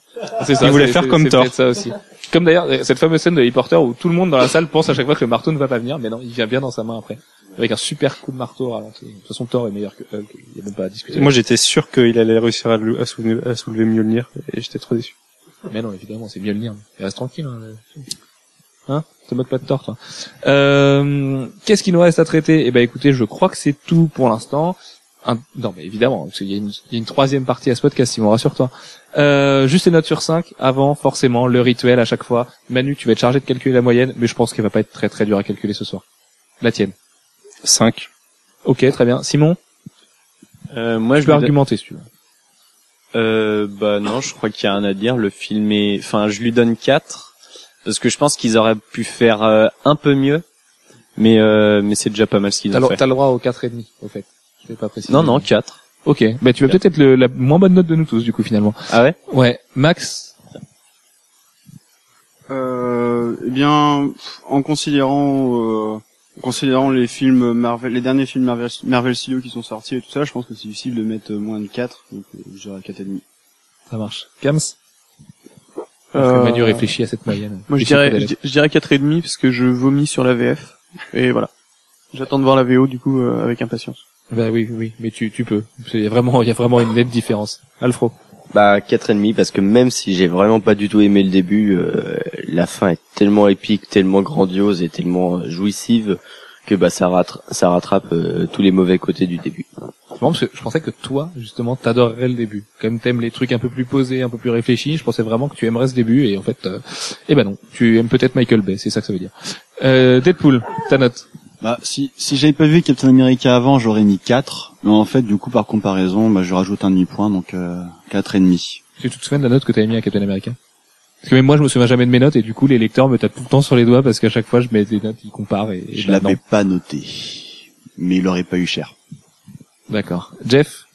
C'est ça. Il voulait faire comme Thor. ça aussi. Comme d'ailleurs cette fameuse scène de Harry Potter où tout le monde dans la salle pense à chaque fois que le marteau ne va pas venir, mais non, il vient bien dans sa main après, avec un super coup de marteau au ralenti. De toute façon, Thor est meilleur que Hulk. Il y a même pas à discuter. Moi, j'étais sûr qu'il allait réussir à, le- à soulever, à soulever Mjolnir et j'étais trop déçu. Mais non, évidemment, c'est lien. Il reste tranquille. Hein, le- hein? Te moque pas de Thor, toi. Euh, Qu'est-ce qu'il nous reste à traiter? Eh ben, écoutez, je crois que c'est tout pour l'instant. Un- Non, mais évidemment, parce qu'il y, a une- il y a une troisième partie à ce podcast, Simon, rassure-toi. Euh, juste les notes sur 5, avant, forcément, le rituel à chaque fois. Manu, tu vas être chargé de calculer la moyenne, mais je pense qu'elle va pas être très très dure à calculer ce soir. La tienne. 5. Ok, très bien. Simon, Euh, moi, je donne- argumenter si tu veux. Euh, bah non, je crois qu'il y a rien à dire. Le film est, enfin, je lui donne 4 parce que je pense qu'ils auraient pu faire euh, un peu mieux, mais euh, mais c'est déjà pas mal ce qu'ils T'as ont le, fait. t'as le droit au 4,5, au fait. Je l'ai pas précisé. Non, non, 4. Ok, bah tu vas peut-être être le- la moins bonne note de nous tous, du coup, finalement. Ah ouais? Ouais, Max, Euh, eh bien, en considérant, euh, considérant les films Marvel, les derniers films Marvel, Marvel Studios qui sont sortis et tout ça, je pense que c'est difficile de mettre moins de 4, donc euh, je dirais 4,5. ça marche. Kams Euh, euh... Manu réfléchit à cette moyenne. Moi, je dirais, je, je dirais 4,5 parce que je vomis sur la VF. Et voilà. J'attends de voir la VO, du coup, euh, avec impatience. Bah oui, oui, mais tu, tu peux. Il y a vraiment, il y a vraiment une nette différence. Alfro. Bah quatre et demi parce que même si j'ai vraiment pas du tout aimé le début, euh, la fin est tellement épique, tellement grandiose et tellement jouissive que bah ça rattrape, ça rattrape euh, tous les mauvais côtés du début. que je pensais que toi, justement, t'adorerais le début. Comme t'aimes les trucs un peu plus posés, un peu plus réfléchis, je pensais vraiment que tu aimerais ce début, et en fait, euh, eh ben non, tu aimes peut-être Michael Bay, c'est ça que ça veut dire. Euh, Deadpool, ta note Bah, si, si j'avais pas vu Captain America avant, j'aurais mis 4. Mais en fait, du coup, par comparaison, bah, je rajoute un demi-point, donc euh, 4 et demi. Tu te souviens de la note que t'avais mis à Captain America? Parce que même moi, je me souviens jamais de mes notes, et du coup, les lecteurs me tapent tout le temps sur les doigts parce qu'à chaque fois, je mets des notes, ils comparent, et, et Je bah, l'avais non. pas noté. Mais il aurait pas eu cher. D'accord. Jeff?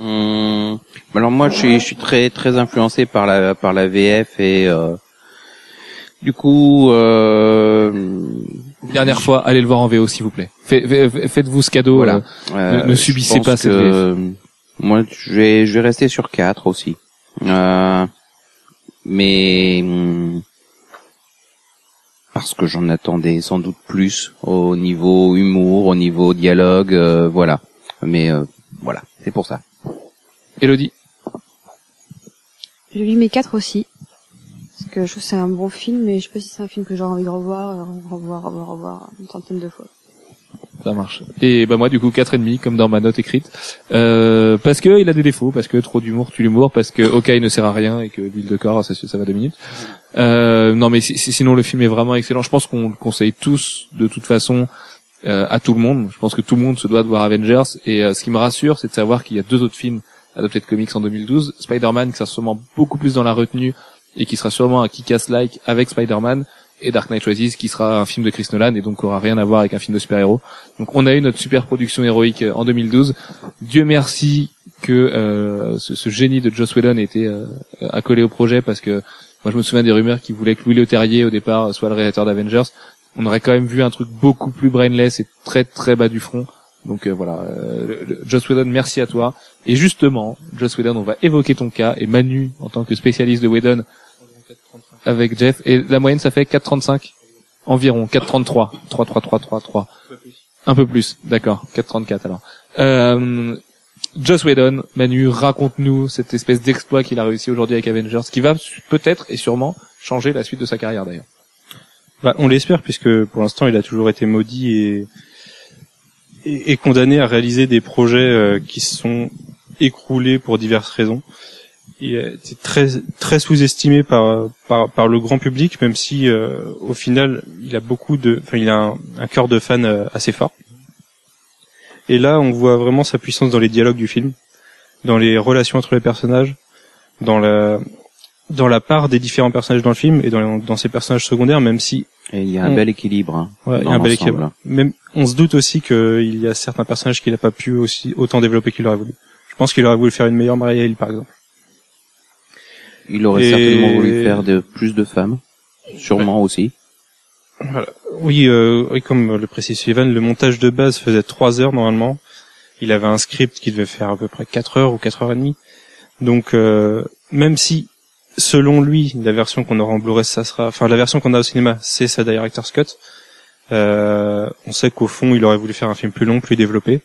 Hum, alors moi, je suis, je suis très très influencé par la par la VF et euh, du coup, euh, Dernière fois, allez le voir en VO, s'il vous plaît. Fait- fait- Faites-vous ce cadeau. Voilà. euh, euh, ne subissez pas cette que, Moi, je vais je vais rester sur 4 aussi. Euh, mais hum, parce que j'en attendais sans doute plus au niveau humour, au niveau dialogue, euh, voilà. Mais euh, voilà, c'est pour ça. Elodie Je lui mets 4 aussi. Parce que je trouve que c'est un bon film, mais je sais pas si c'est un film que j'aurais envie de revoir, euh, revoir, revoir, revoir une trentaine de fois. Ça marche. Et bah moi du coup quatre et demi comme dans ma note écrite euh, parce que il a des défauts parce que trop d'humour tue l'humour parce que ok il ne sert à rien et que l'huile de corps ça, ça va deux minutes. Euh, non mais si- si- sinon le film est vraiment excellent. Je pense qu'on le conseille tous de toute façon euh, à tout le monde. Je pense que tout le monde se doit de voir Avengers et euh, ce qui me rassure c'est de savoir qu'il y a deux autres films adaptés de comics en 2012. Spider-Man qui sera sûrement beaucoup plus dans la retenue et qui sera sûrement un kick-ass like avec Spider-Man et Dark Knight Rises qui sera un film de Chris Nolan et donc aura rien à voir avec un film de super-héros. Donc on a eu notre super production héroïque euh, en 2012. Dieu merci que euh, ce, ce génie de Joss Whedon ait été euh, accolé au projet parce que moi je me souviens des rumeurs qui voulaient que Louis Leterrier au départ soit le réalisateur d'Avengers. On aurait quand même vu un truc beaucoup plus brainless et très très bas du front. Donc euh, voilà, euh, Joss Whedon, merci à toi. Et justement, Joss Whedon, on va évoquer ton cas et Manu en tant que spécialiste de Whedon avec Jeff. Et la moyenne, ça fait 4,35 environ, 4,33, 3, 3, 3, 3, 3. Un peu plus, d'accord, 4,34 alors. Euh, Joss Whedon, Manu, raconte-nous cette espèce d'exploit qu'il a réussi aujourd'hui avec Avengers, qui va peut-être et sûrement changer la suite de sa carrière d'ailleurs. Bah, on l'espère puisque pour l'instant il a toujours été maudit et, et, et condamné à réaliser des projets euh, qui se sont écroulés pour diverses raisons. Il été très très sous-estimé par, par par le grand public, même si euh, au final il a beaucoup de, enfin il a un, un cœur de fan euh, assez fort. Et là, on voit vraiment sa puissance dans les dialogues du film, dans les relations entre les personnages, dans la dans la part des différents personnages dans le film et dans, dans ces personnages secondaires, même si Et il y a un On- bel équilibre. Hein, Ouais, il y a un bel équilibre. Même, on se doute aussi qu'il y a certains personnages qu'il n'a pas pu aussi autant développer qu'il aurait voulu. Je pense qu'il aurait voulu faire une meilleure Maria Hill, par exemple. Il aurait Et- certainement voulu faire de plus de femmes, sûrement aussi. Oui, euh, oui, comme le précise Sullivan, le montage de base faisait trois heures normalement. Il avait un script qui devait faire à peu près quatre heures ou quatre heures et demie. Donc, euh, même si, selon lui, la version qu'on aura en Blu-ray, ça sera, enfin, la version qu'on a au cinéma, c'est sa director's cut. Euh, on sait qu'au fond, il aurait voulu faire un film plus long, plus développé.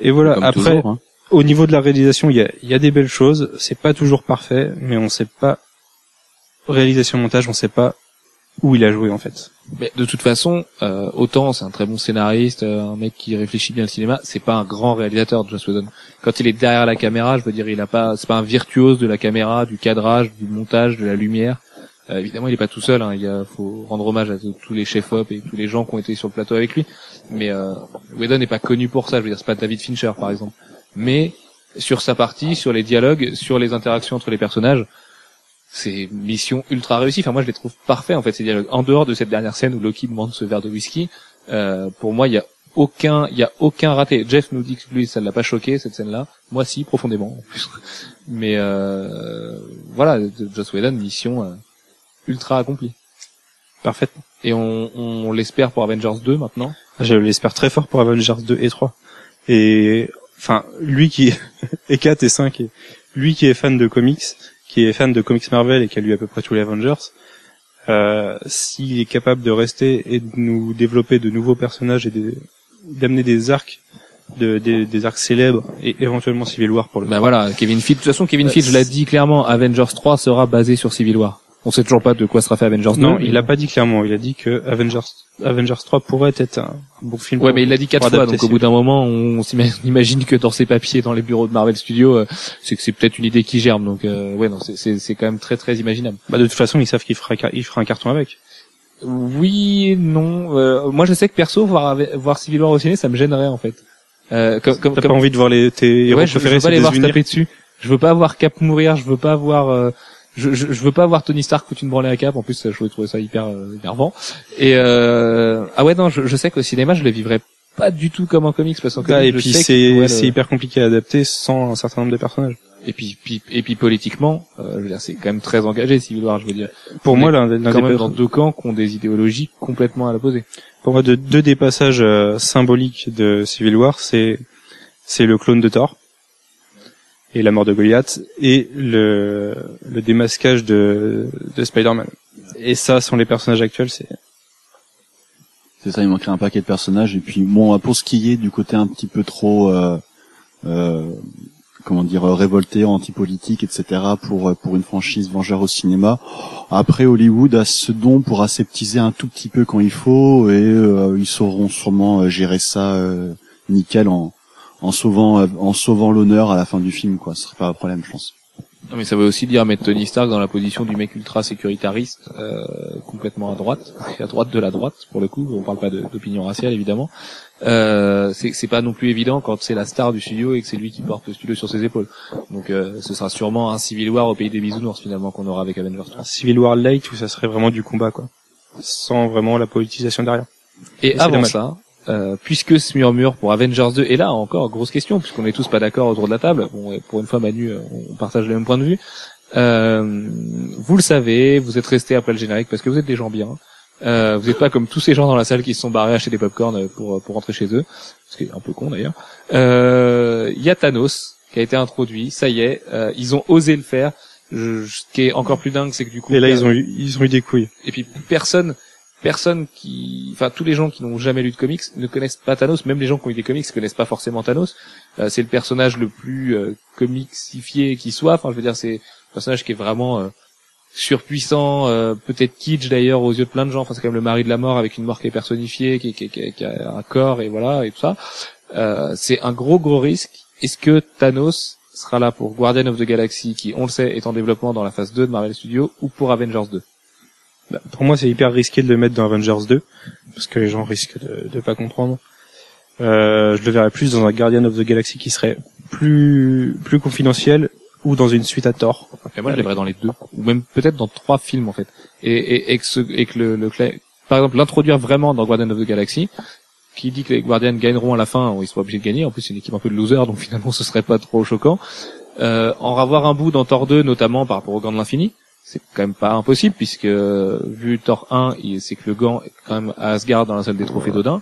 Et voilà. Comme Après, toujours, hein. Au niveau de la réalisation, il y a, y a des belles choses. C'est pas toujours parfait, mais on sait pas réalisation montage, on sait pas où il a joué en fait. Mais de toute façon, euh, autant c'est un très bon scénariste, euh, un mec qui réfléchit bien le cinéma, c'est pas un grand réalisateur, Joss Whedon. Quand il est derrière la caméra, je veux dire, il a pas, c'est pas un virtuose de la caméra, du cadrage, du montage, de la lumière. Euh, évidemment, il est pas tout seul. Hein, il y a, faut rendre hommage à tous les chefs-op et tous les gens qui ont été sur le plateau avec lui. Mais euh, Whedon n'est pas connu pour ça. Je veux dire, c'est pas David Fincher, par exemple. Mais sur sa partie, sur les dialogues, sur les interactions entre les personnages, c'est mission ultra réussie. Enfin, moi, je les trouve parfaits, en fait, ces dialogues. En dehors de cette dernière scène où Loki demande ce verre de whisky, euh, pour moi, il y a aucun, il y a aucun raté. Jeff nous dit que lui, ça ne l'a pas choqué, cette scène-là. Moi, si, profondément, en plus. Mais, euh, voilà, de Joss Whedon, mission euh, ultra accomplie. Parfaitement. Et on, on l'espère pour Avengers 2, maintenant. Je l'espère très fort pour Avengers 2 et 3. Et enfin, lui qui et 4 et 5, et lui qui est fan de comics, qui est fan de comics Marvel et qui a lu à peu près tous les Avengers, euh, s'il est capable de rester et de nous développer de nouveaux personnages et de- d'amener des arcs, de, des, des arcs célèbres et éventuellement Civil War pour le. Bah voilà, Kevin Feige. De toute façon, Kevin Euh, Feige l'a dit clairement, Avengers 3 sera basé sur Civil War. On sait toujours pas de quoi sera fait Avengers 2. Non, il a pas dit clairement. Il a dit que Avengers Avengers 3 pourrait être un bon film. Ouais, pour- mais il l'a dit quatre fois, donc au bout d'un moment, on s'ima- imagine que dans ses papiers, dans les bureaux de Marvel Studios, euh, c'est que c'est peut-être une idée qui germe. Donc, euh, ouais, non, c'est- c'est c'est quand même très très imaginable. Bah, de toute façon, ils savent qu'il fera il fera un carton avec. Oui, non. euh, moi, je sais que perso, voir voir Civil War au ciné, ça me gênerait en fait. Euh, comme comme, T'as comme- pas envie de voir les tes héros ouais, je, je préférés veux pas les voir se taper dessus. Je veux pas voir Cap mourir. Je veux pas voir. euh, je, je, je veux pas voir Tony Stark foutre une branlée à Cap. En plus, je trouvais ça hyper euh, énervant. Et euh, ah ouais, non, je, je sais qu'au cinéma, je le vivrais pas du tout comme en comics parce qu'en comics, et je puis c'est ouais, le- c'est hyper compliqué à adapter sans un certain nombre de personnages. et puis, puis et puis politiquement, euh, je veux dire, c'est quand même très engagé Civil War. Je veux dire, Pour On moi, l'un quand même dans deux camps qui ont des idéologies complètement à l'opposé. pour moi, de, deux des passages euh, symboliques de Civil War, c'est c'est le clone de Thor et la mort de Goliath et le le démasquage de de Spider-Man. Et ça, sans les personnages actuels, c'est C'est ça, il manquerait un paquet de personnages. Et puis bon, pour ce qui est du côté un petit peu trop, euh, euh, comment dire, révolté, anti-politique, etc. pour pour une franchise Vengeur au cinéma. Après, Hollywood a ce don pour aseptiser un tout petit peu quand il faut, et euh, ils sauront sûrement euh, gérer ça euh, nickel en en sauvant euh, en sauvant l'honneur à la fin du film, quoi. Ce serait pas un problème, je pense. Non, mais ça veut aussi dire mettre Tony Stark dans la position du mec ultra sécuritariste, euh, complètement à droite, et à droite de la droite pour le coup. On parle pas d'opinion raciale évidemment. Euh, c'est c'est pas non plus évident quand c'est la star du studio et que c'est lui qui porte le studio sur ses épaules. Donc euh, ce sera sûrement un Civil War au pays des bisounours finalement qu'on aura avec Avengers 3. un Civil War light où ça serait vraiment du combat, quoi, sans vraiment la politisation derrière. Et avant ça, euh, puisque ce murmure pour Avengers 2 est là, encore grosse question, puisqu'on est tous pas d'accord autour de la table. Bon, et pour une fois, Manu, euh, on partage le même point de vue. Euh, vous le savez, vous êtes restés après le générique parce que vous êtes des gens bien. Euh, vous n'êtes pas comme tous ces gens dans la salle qui se sont barrés acheter des popcorn pour pour rentrer chez eux, ce qui est un peu con d'ailleurs. Euh, Il y a Thanos qui a été introduit, ça y est, euh, ils ont osé le faire. Je- ce qui est encore plus dingue, c'est que du coup, Et là, ils ont eu ils ont eu des couilles. et puis personne, personne qui, enfin tous les gens qui n'ont jamais lu de comics ne connaissent pas Thanos. Même les gens qui ont eu des comics connaissent pas forcément Thanos. Euh, c'est le personnage le plus euh, comicsifié qui soit. Enfin, je veux dire, c'est un personnage qui est vraiment euh, surpuissant, euh, peut-être kitsch d'ailleurs aux yeux de plein de gens. Enfin, c'est quand même le mari de la mort avec une mort qui est personnifiée, qui a un corps et voilà et tout ça. Euh, c'est un gros gros risque. Est-ce que Thanos sera là pour Guardian of the Galaxy, qui on le sait est en développement dans la phase 2 de Marvel Studios, ou pour Avengers 2 Bah, pour moi, c'est hyper risqué de le mettre dans Avengers 2 parce que les gens risquent de, de pas comprendre. Euh, je le verrais plus dans un Guardian of the Galaxy qui serait plus plus confidentiel ou dans une suite à Thor. Et moi, je les verrais dans les deux, ou même peut-être dans trois films en fait. Et, et, et que, ce, et que le, le par exemple, l'introduire vraiment dans Guardian of the Galaxy, qui dit que les Guardians gagneront à la fin, ils sont obligés de gagner. En plus, c'est une équipe un peu de losers, donc finalement, ce serait pas trop choquant. Euh, en avoir un bout dans Thor 2, notamment par rapport au gant de l'infini, c'est quand même pas impossible, puisque euh, vu Thor 1, il- c'est que le gant est quand même à Asgard dans la salle des trophées d'Odin.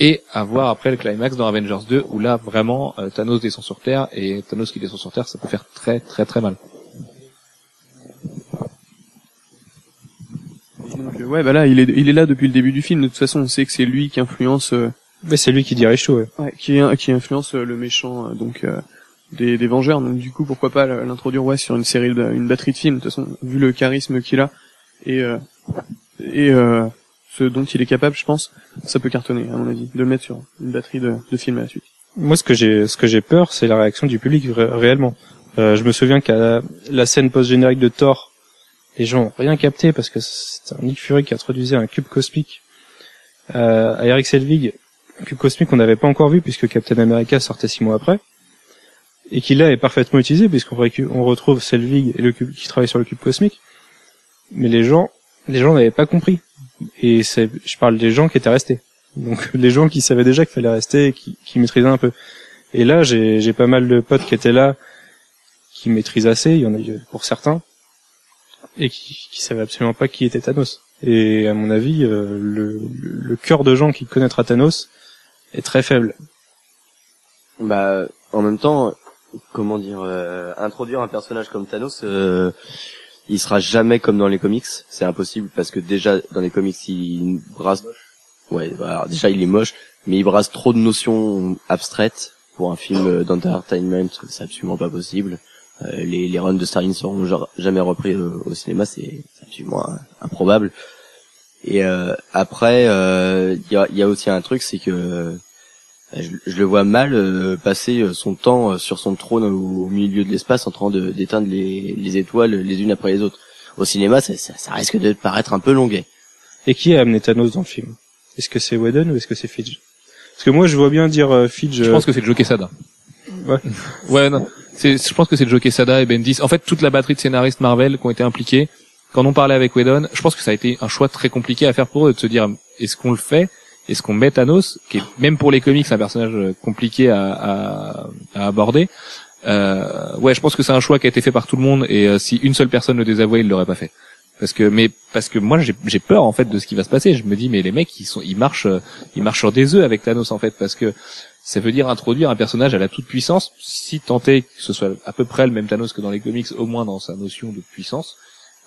Et avoir après le climax dans Avengers 2, où là, vraiment, euh, Thanos descend sur Terre, et Thanos qui descend sur Terre, ça peut faire très très très mal. Donc, euh, ouais, bah là, il est, il est là depuis le début du film. De toute façon, on sait que c'est lui qui influence, euh, Mais c'est lui qui dirige tout. Ouais. ouais, qui, qui influence euh, le méchant, euh, donc euh, des, des Vengeurs. Donc du coup, pourquoi pas l'introduire ouais sur une série, une batterie de films. De toute façon, vu le charisme qu'il a et euh, et euh, ce dont il est capable, je pense, ça peut cartonner à mon avis, de le mettre sur une batterie de, de films à la suite. Moi, ce que j'ai ce que j'ai peur, c'est la réaction du public ré- réellement. Euh, je me souviens qu'à la, scène post-générique de Thor, les gens ont rien capté parce que c'était un Nick Fury qui introduisait un cube cosmique euh, à Eric Selvig, un cube cosmique qu'on n'avait pas encore vu puisque Captain America sortait six mois après, et qui là est parfaitement utilisé puisqu'on on retrouve Selvig et le cube qui travaille sur le cube cosmique. Mais les gens, les gens n'avaient pas compris. Et c'est, je parle des gens qui étaient restés. Donc les gens qui savaient déjà qu'il fallait rester, qui, qui maîtrisaient un peu. Et là, j'ai j'ai pas mal de potes qui étaient là, qui maîtrisent assez, il y en a eu pour certains, et qui, qui savaient absolument pas qui était Thanos. Et à mon avis, euh, le, le cœur de gens qui connaîtra Thanos est très faible. Bah, en même temps, comment dire, euh, introduire un personnage comme Thanos, euh, il sera jamais comme dans les comics. C'est impossible parce que déjà dans les comics, il brasse. Ouais, alors déjà il est moche, mais il brasse trop de notions abstraites pour un film euh, d'entertainment. C'est absolument pas possible. Euh, les, les runs de Starling seront ja- jamais repris au, au cinéma, c'est absolument improbable. Et euh, après, euh, il y, a, il y a aussi un truc, c'est que je, je le vois mal euh, passer euh, son temps euh, sur son trône au, au milieu de l'espace en train de d'éteindre les, les étoiles les unes après les autres. Au cinéma, ça, ça, ça risque de paraître un peu longuet. Et qui a amené Thanos dans le film? Est-ce que c'est Whedon ou est-ce que c'est Fidge? Parce que moi, je vois bien dire euh, Fidge. Je pense que c'est le Joker Sada. Ouais. Ouais, non. C'est, je pense que c'est le Joker Sada et Bendis. En fait, toute la batterie de scénaristes Marvel qui ont été impliqués, quand on parlait avec Whedon, je pense que ça a été un choix très compliqué à faire pour eux, de se dire, est-ce qu'on le fait? Est-ce qu'on met Thanos, qui est même pour les comics un personnage euh, compliqué à, à, à aborder euh, Ouais, je pense que c'est un choix qui a été fait par tout le monde, et euh, si une seule personne le désavouait, il l'aurait pas fait. Parce que, mais parce que moi j'ai peur en fait de ce qui va se passer. Je me dis mais les mecs ils sont ils marchent ils marchent sur des œufs avec Thanos en fait parce que ça veut dire introduire un personnage à la toute puissance, si est que ce soit à peu près le même Thanos que dans les comics, au moins dans sa notion de puissance.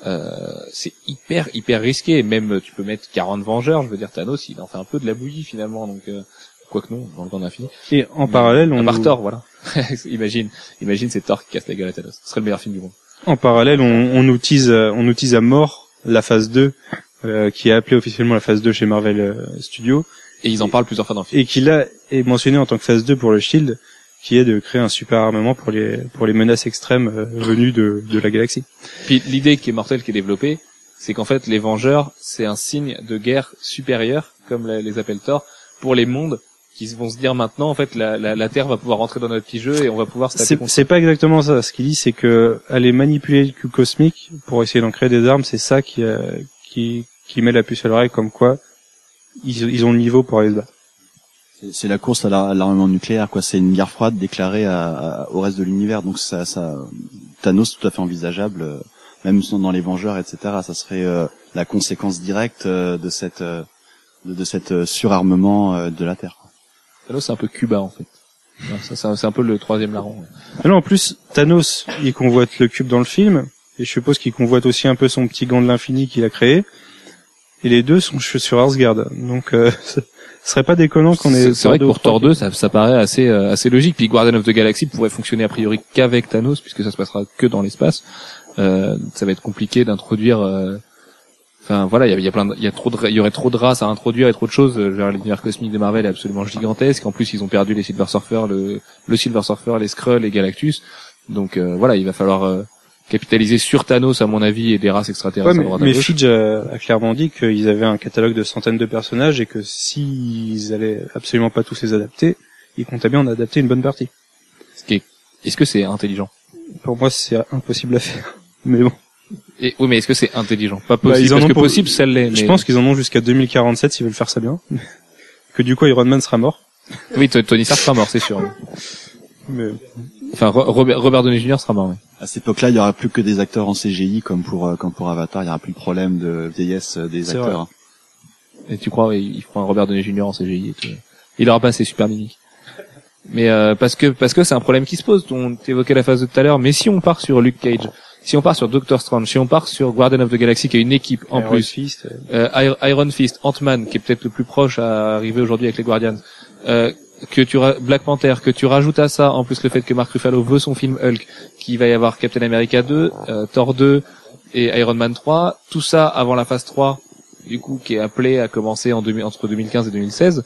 Euh, c'est hyper hyper risqué. Même tu peux mettre 40 Vengeurs, je veux dire Thanos, il en fait un peu de la bouillie finalement. Donc euh, quoi que non, dans le temps d'infini. Et en parallèle, on part Thor, voilà. imagine, imagine c'est Thor qui casse la gueule à Thanos. Ce serait le meilleur film du monde. En parallèle, on, on euh, on tease à mort la phase 2, euh, qui est appelée officiellement la phase 2 chez Marvel euh, Studios, Et ils en parlent plusieurs fois dans le film. et qui là est mentionné en tant que phase 2 pour le Shield, qui est de créer un super armement pour les pour les menaces extrêmes euh, venues de, de la galaxie. Puis l'idée qui est mortelle, qui est développée, c'est qu'en fait les Vengeurs, c'est un signe de guerre supérieure, comme les appelle Thor, pour les mondes qui vont se dire maintenant en fait la, la, la Terre va pouvoir rentrer dans notre petit jeu et on va pouvoir se taper c'est pas exactement ça. Ce qu'il dit, c'est que aller manipuler le cube cosmique pour essayer d'en créer des armes, c'est ça qui, euh, qui qui met la puce à l'oreille, comme quoi ils, ils ont le niveau pour aller se battre. C'est- la course à la- à l'armement nucléaire, quoi. C'est une guerre froide déclarée à- à- au reste de l'univers. Donc ça, ça, Thanos tout à fait envisageable, euh, même sans- dans les Vengeurs, etc. Ça serait euh, la conséquence directe euh, de cette euh, de, de cette euh, surarmement euh, de la Terre. quoi. Thanos c'est un peu Cuba en fait. C'est un- peu le troisième larron. ouais. Mais non, en plus, Thanos, il convoite le cube dans le film, et je suppose qu'il convoite aussi un peu son petit gant de l'infini qu'il a créé. Et les deux sont sur Asgard. Donc, euh, ce serait pas déconnant qu'on ait... C'est c'est vrai que pour Thor trois 2, ça, ça paraît assez euh, assez logique. Puis Guardian of the Galaxy pourrait fonctionner a priori qu'avec Thanos, puisque ça se passera que dans l'espace. Euh, ça va être compliqué d'introduire. euh, Enfin voilà, il y a, y a plein, il y a trop de, il y aurait trop de races à introduire et trop de choses. Euh, genre, L'univers cosmique de Marvel est absolument gigantesque. En plus, ils ont perdu les Silver Surfer, le, le Silver Surfer, les Skrulls, les Galactus. Donc euh, voilà, il va falloir euh, capitaliser sur Thanos à mon avis et des races extraterrestres. mais, mais. Fidge a, a clairement dit qu'ils avaient un catalogue de centaines de personnages et que s'ils allaient absolument pas tous les adapter, ils comptaient bien en adapter une bonne partie. Est-ce que c'est intelligent? Pour moi, c'est impossible à faire. Mais bon, et, Oui, mais est-ce que c'est intelligent? Pas Bah, possible. ils en parce ont que pour- possible, ça l'est. je mais- pense qu'ils en ont jusqu'à 2047 s'ils veulent faire ça bien. que du coup, Iron Man sera mort. Oui, Tony Stark sera mort, c'est sûr. Mais Enfin, Ro- Robert, Robert Downey Jr. sera mort. oui. À cette époque-là, il y aura plus que des acteurs en CGI comme pour euh, comme pour Avatar. Il y aura plus de problème de vieillesse euh, des C'est acteurs. hein. Et tu crois, feront un Robert Downey Jr. en CGI et tout. Il aura pas assez super mimiques. Mais euh, parce que parce que c'est un problème qui se pose. On évoquait la phase de tout à l'heure. Mais si on part sur Luke Cage, si on part sur Doctor Strange, si on part sur Guardian of the Galaxy, qui est une équipe en Iron plus, Fist, euh, Ir- Iron Fist, Ant-Man, qui est peut-être le plus proche à arriver aujourd'hui avec les Guardians, euh, que tu Black Panther, que tu rajoutes à ça en plus le fait que Mark Ruffalo veut son film Hulk, qu'il va y avoir Captain America 2, euh, Thor 2 et Iron Man 3, tout ça avant la phase 3, du coup qui est appelé à commencer en 2000 entre 2015 et 2016,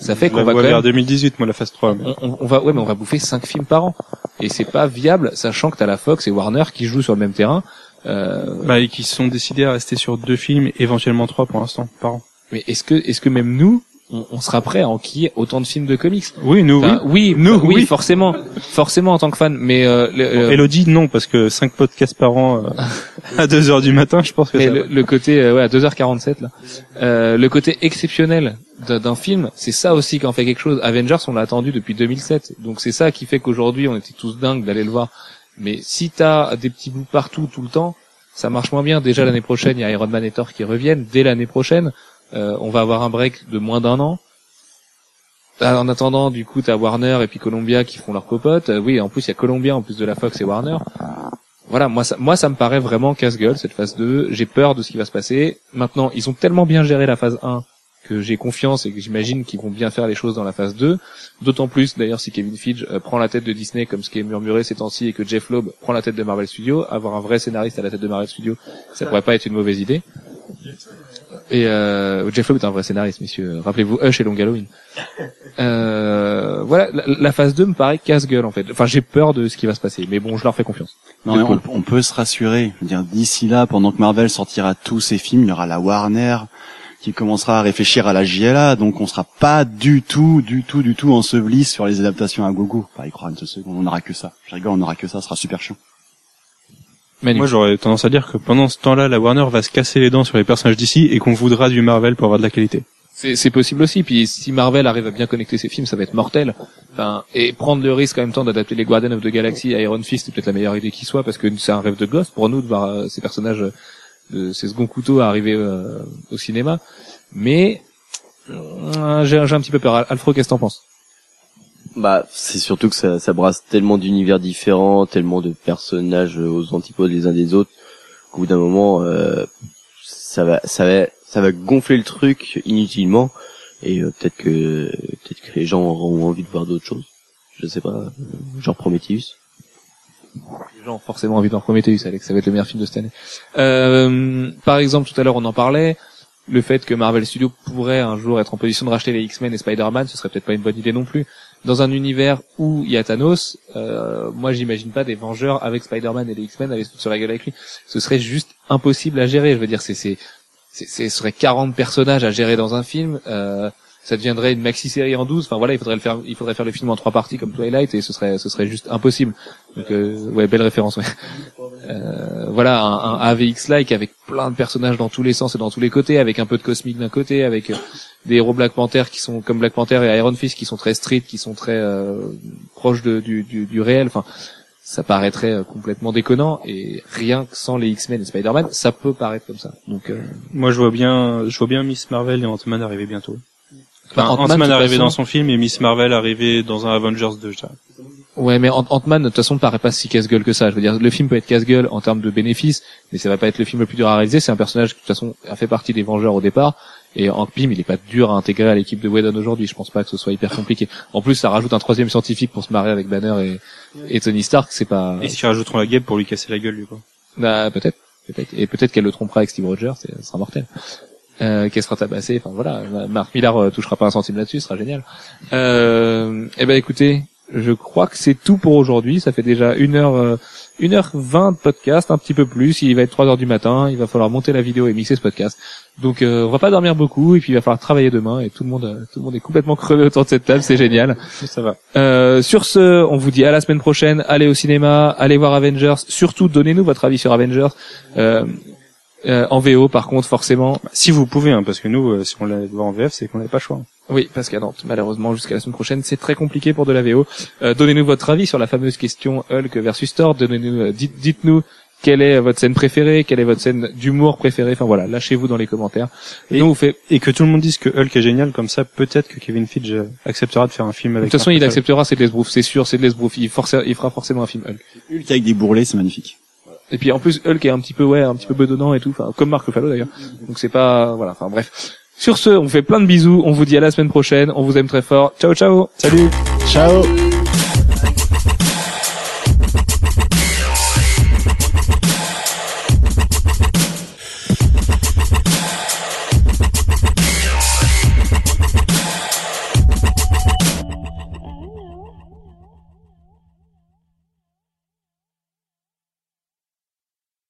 ça fait qu'on va quand vers même 2018, moi, la phase 3. mais- on, on- on va ouais mais on va bouffer cinq films par an et c'est pas viable sachant que t'as la Fox et Warner qui jouent sur le même terrain euh, Bah, et qui sont décidés à rester sur deux films, éventuellement trois pour l'instant, par an. mais est-ce que est-ce que même nous on, on sera prêt à enquiller autant de films de comics. Oui, nous, Enfin, oui. Nous, oui, oui. forcément. Forcément en tant que fan. Mais euh, le, oui. euh, Elodie, non, parce que cinq podcasts par an euh, à 2 heures du matin, je pense que mais ça le, côté euh, ouais à 2h47 là. Euh, le côté exceptionnel d'un film c'est ça aussi qui en fait quelque chose. Avengers on l'a attendu depuis 2007 donc c'est ça qui fait qu'aujourd'hui on était tous dingues d'aller le voir. Mais si t'as des petits bouts partout tout le temps ça marche moins bien. Déjà l'année prochaine il y a Iron Man et Thor qui reviennent. Dès l'année prochaine on va avoir un break de moins d'un an Ah, en attendant, du coup, t'as Warner et puis Columbia qui font leur copote. Euh, oui, en plus, il y a Columbia en plus de la Fox et Warner. Voilà, moi ça, moi, ça me paraît vraiment casse-gueule, cette phase 2. J'ai peur de ce qui va se passer. Maintenant, ils ont tellement bien géré la phase 1 que j'ai confiance et que j'imagine qu'ils vont bien faire les choses dans la phase 2. D'autant plus, d'ailleurs, si Kevin Feige euh, prend la tête de Disney comme ce qui est murmuré ces temps-ci et que Jeff Loeb prend la tête de Marvel Studios, avoir un vrai scénariste à la tête de Marvel Studios, ça pourrait pas être une mauvaise idée. Et euh, Jeff Loeb est un vrai scénariste, messieurs. Rappelez-vous Hush et Long Halloween. Euh, voilà, la, la phase 2 me paraît casse-gueule en fait. Enfin, j'ai peur de ce qui va se passer, mais bon, je leur fais confiance. Non, mais on, on peut se rassurer. Je veux dire, d'ici là, pendant que Marvel sortira tous ses films, il y aura la Warner qui commencera à réfléchir à la JLA, donc on sera pas du tout, du tout, du tout enseveli sur les adaptations à gogo. Pas y croire une seconde, on n'aura que ça. Je rigole, on n'aura que ça, ce sera super chiant. Manu. Moi, j'aurais tendance à dire que pendant ce temps-là, la Warner va se casser les dents sur les personnages d'ici et qu'on voudra du Marvel pour avoir de la qualité. C'est possible aussi. Puis si Marvel arrive à bien connecter ses films, ça va être mortel. Enfin, et prendre le risque en même temps d'adapter les Guardians of the Galaxy à Iron Fist, c'est peut-être la meilleure idée qui soit, parce que c'est un rêve de gosse pour nous de voir euh, ces personnages, euh, de ces second couteaux arriver euh, au cinéma. Mais euh, j'ai j'ai un petit peu peur. Alfred, qu'est-ce que t'en penses? Bah, c'est surtout que ça, ça brasse tellement d'univers différents, tellement de personnages aux antipodes les uns des autres, qu'au bout d'un moment, euh, ça va, ça va, ça va gonfler le truc inutilement, et euh, peut-être que, peut-être que les gens auront envie de voir d'autres choses. Je sais pas, euh, genre Prometheus. Les gens ont forcément envie d'en Prometheus, Alex. Ça va être le meilleur film de cette année. Euh, par exemple, tout à l'heure, on en parlait. Le fait que Marvel Studios pourrait un jour être en position de racheter les X-Men et Spider-Man, ce serait peut-être pas une bonne idée non plus. Dans un univers où il y a Thanos, euh, moi j'imagine pas des Vengeurs avec Spider-Man et les X-Men aller se la gueule avec lui. Ce serait juste impossible à gérer. Je veux dire, c'est c'est ce serait 40 personnages à gérer dans un film. Euh, ça deviendrait une maxi série en 12. Enfin voilà, il faudrait le faire, il faudrait faire le film en trois parties comme Twilight et ce serait, ce serait juste impossible. Donc euh, ouais, belle référence. Ouais. Euh, voilà, un, un AVX-like avec plein de personnages dans tous les sens et dans tous les côtés, avec un peu de cosmique d'un côté, avec euh, des héros Black Panther qui sont comme Black Panther et Iron Fist qui sont très street, qui sont très euh, proches de, du, du, du réel. Enfin, ça paraîtrait euh, complètement déconnant et rien que sans les X-Men et Spider-Man, ça peut paraître comme ça. Donc euh, Moi, je vois bien, je vois bien Miss Marvel et Ant-Man arriver bientôt. Enfin, Enfin, Ant-Man, arriver façon- dans son film et Miss Marvel arriver dans un Avengers 2, je dirais. Ouais, mais Ant- Ant-Man, de toute façon, ne paraît pas si casse-gueule que ça. Je veux dire, le film peut être casse-gueule en termes de bénéfices, mais ça va pas être le film le plus dur à réaliser. C'est un personnage qui, de toute façon, a fait partie des Vengeurs au départ. Et Hank Pym, il est pas dur à intégrer à l'équipe de Whedon aujourd'hui. Je pense pas que ce soit hyper compliqué. En plus, ça rajoute un troisième scientifique pour se marrer avec Banner et, et Tony Stark. C'est pas... Et s'ils rajouteront la guêpe pour lui casser la gueule, lui, quoi. Bah, peut-être. Peut-être. Et peut-être qu'elle le trompera avec Steve Rogers. C'est- Ce sera mortel. Euh, qu'elle sera tabassée. Enfin, voilà. Marc Millar euh, touchera pas un centime là-dessus. Ce sera génial. Euh, eh ben, écoutez, je crois que c'est tout pour aujourd'hui. Ça fait déjà une heure, euh, une heure vingt de podcast, un petit peu plus. Il va être trois heures du matin. Il va falloir monter la vidéo et mixer ce podcast. Donc, euh, on va pas dormir beaucoup. Et puis, il va falloir travailler demain. Et tout le monde, euh, tout le monde est complètement crevé autour de cette table. C'est génial. Ça va. Euh, sur ce, on vous dit à la semaine prochaine. Allez au cinéma, allez voir Avengers. Surtout, donnez-nous votre avis sur Avengers. Euh, euh, en VO, par contre, forcément. Si vous pouvez, hein, parce que nous, euh, si on l'a voir en VF, c'est qu'on n'avait pas le choix. Oui, parce qu'à Nantes, malheureusement, jusqu'à la semaine prochaine, c'est très compliqué pour de la VO. Euh, donnez-nous votre avis sur la fameuse question Hulk versus Thor. Donnez-nous, euh, dites, dites-nous quelle est votre scène préférée, quelle est votre scène d'humour préférée. Enfin voilà, lâchez-vous dans les commentaires. Et Et- nous, on vous fait. Et que tout le monde dise que Hulk est génial, comme ça, peut-être que Kevin Feige acceptera de faire un film De avec toute façon, il acceptera, c'est de l'esbrouf, c'est sûr, c'est de l'esbrouf. Il, force- il fera forcément un film Hulk. Hulk avec des bourrelets, c'est magnifique. Et puis en plus Hulk est un petit peu ouais, un petit peu bedonnant et tout, enfin comme Marc Ruffalo d'ailleurs. Donc c'est pas voilà, enfin bref. Sur ce, on vous fait plein de bisous, on vous dit à la semaine prochaine, on vous aime très fort. Ciao ciao. Salut. Ciao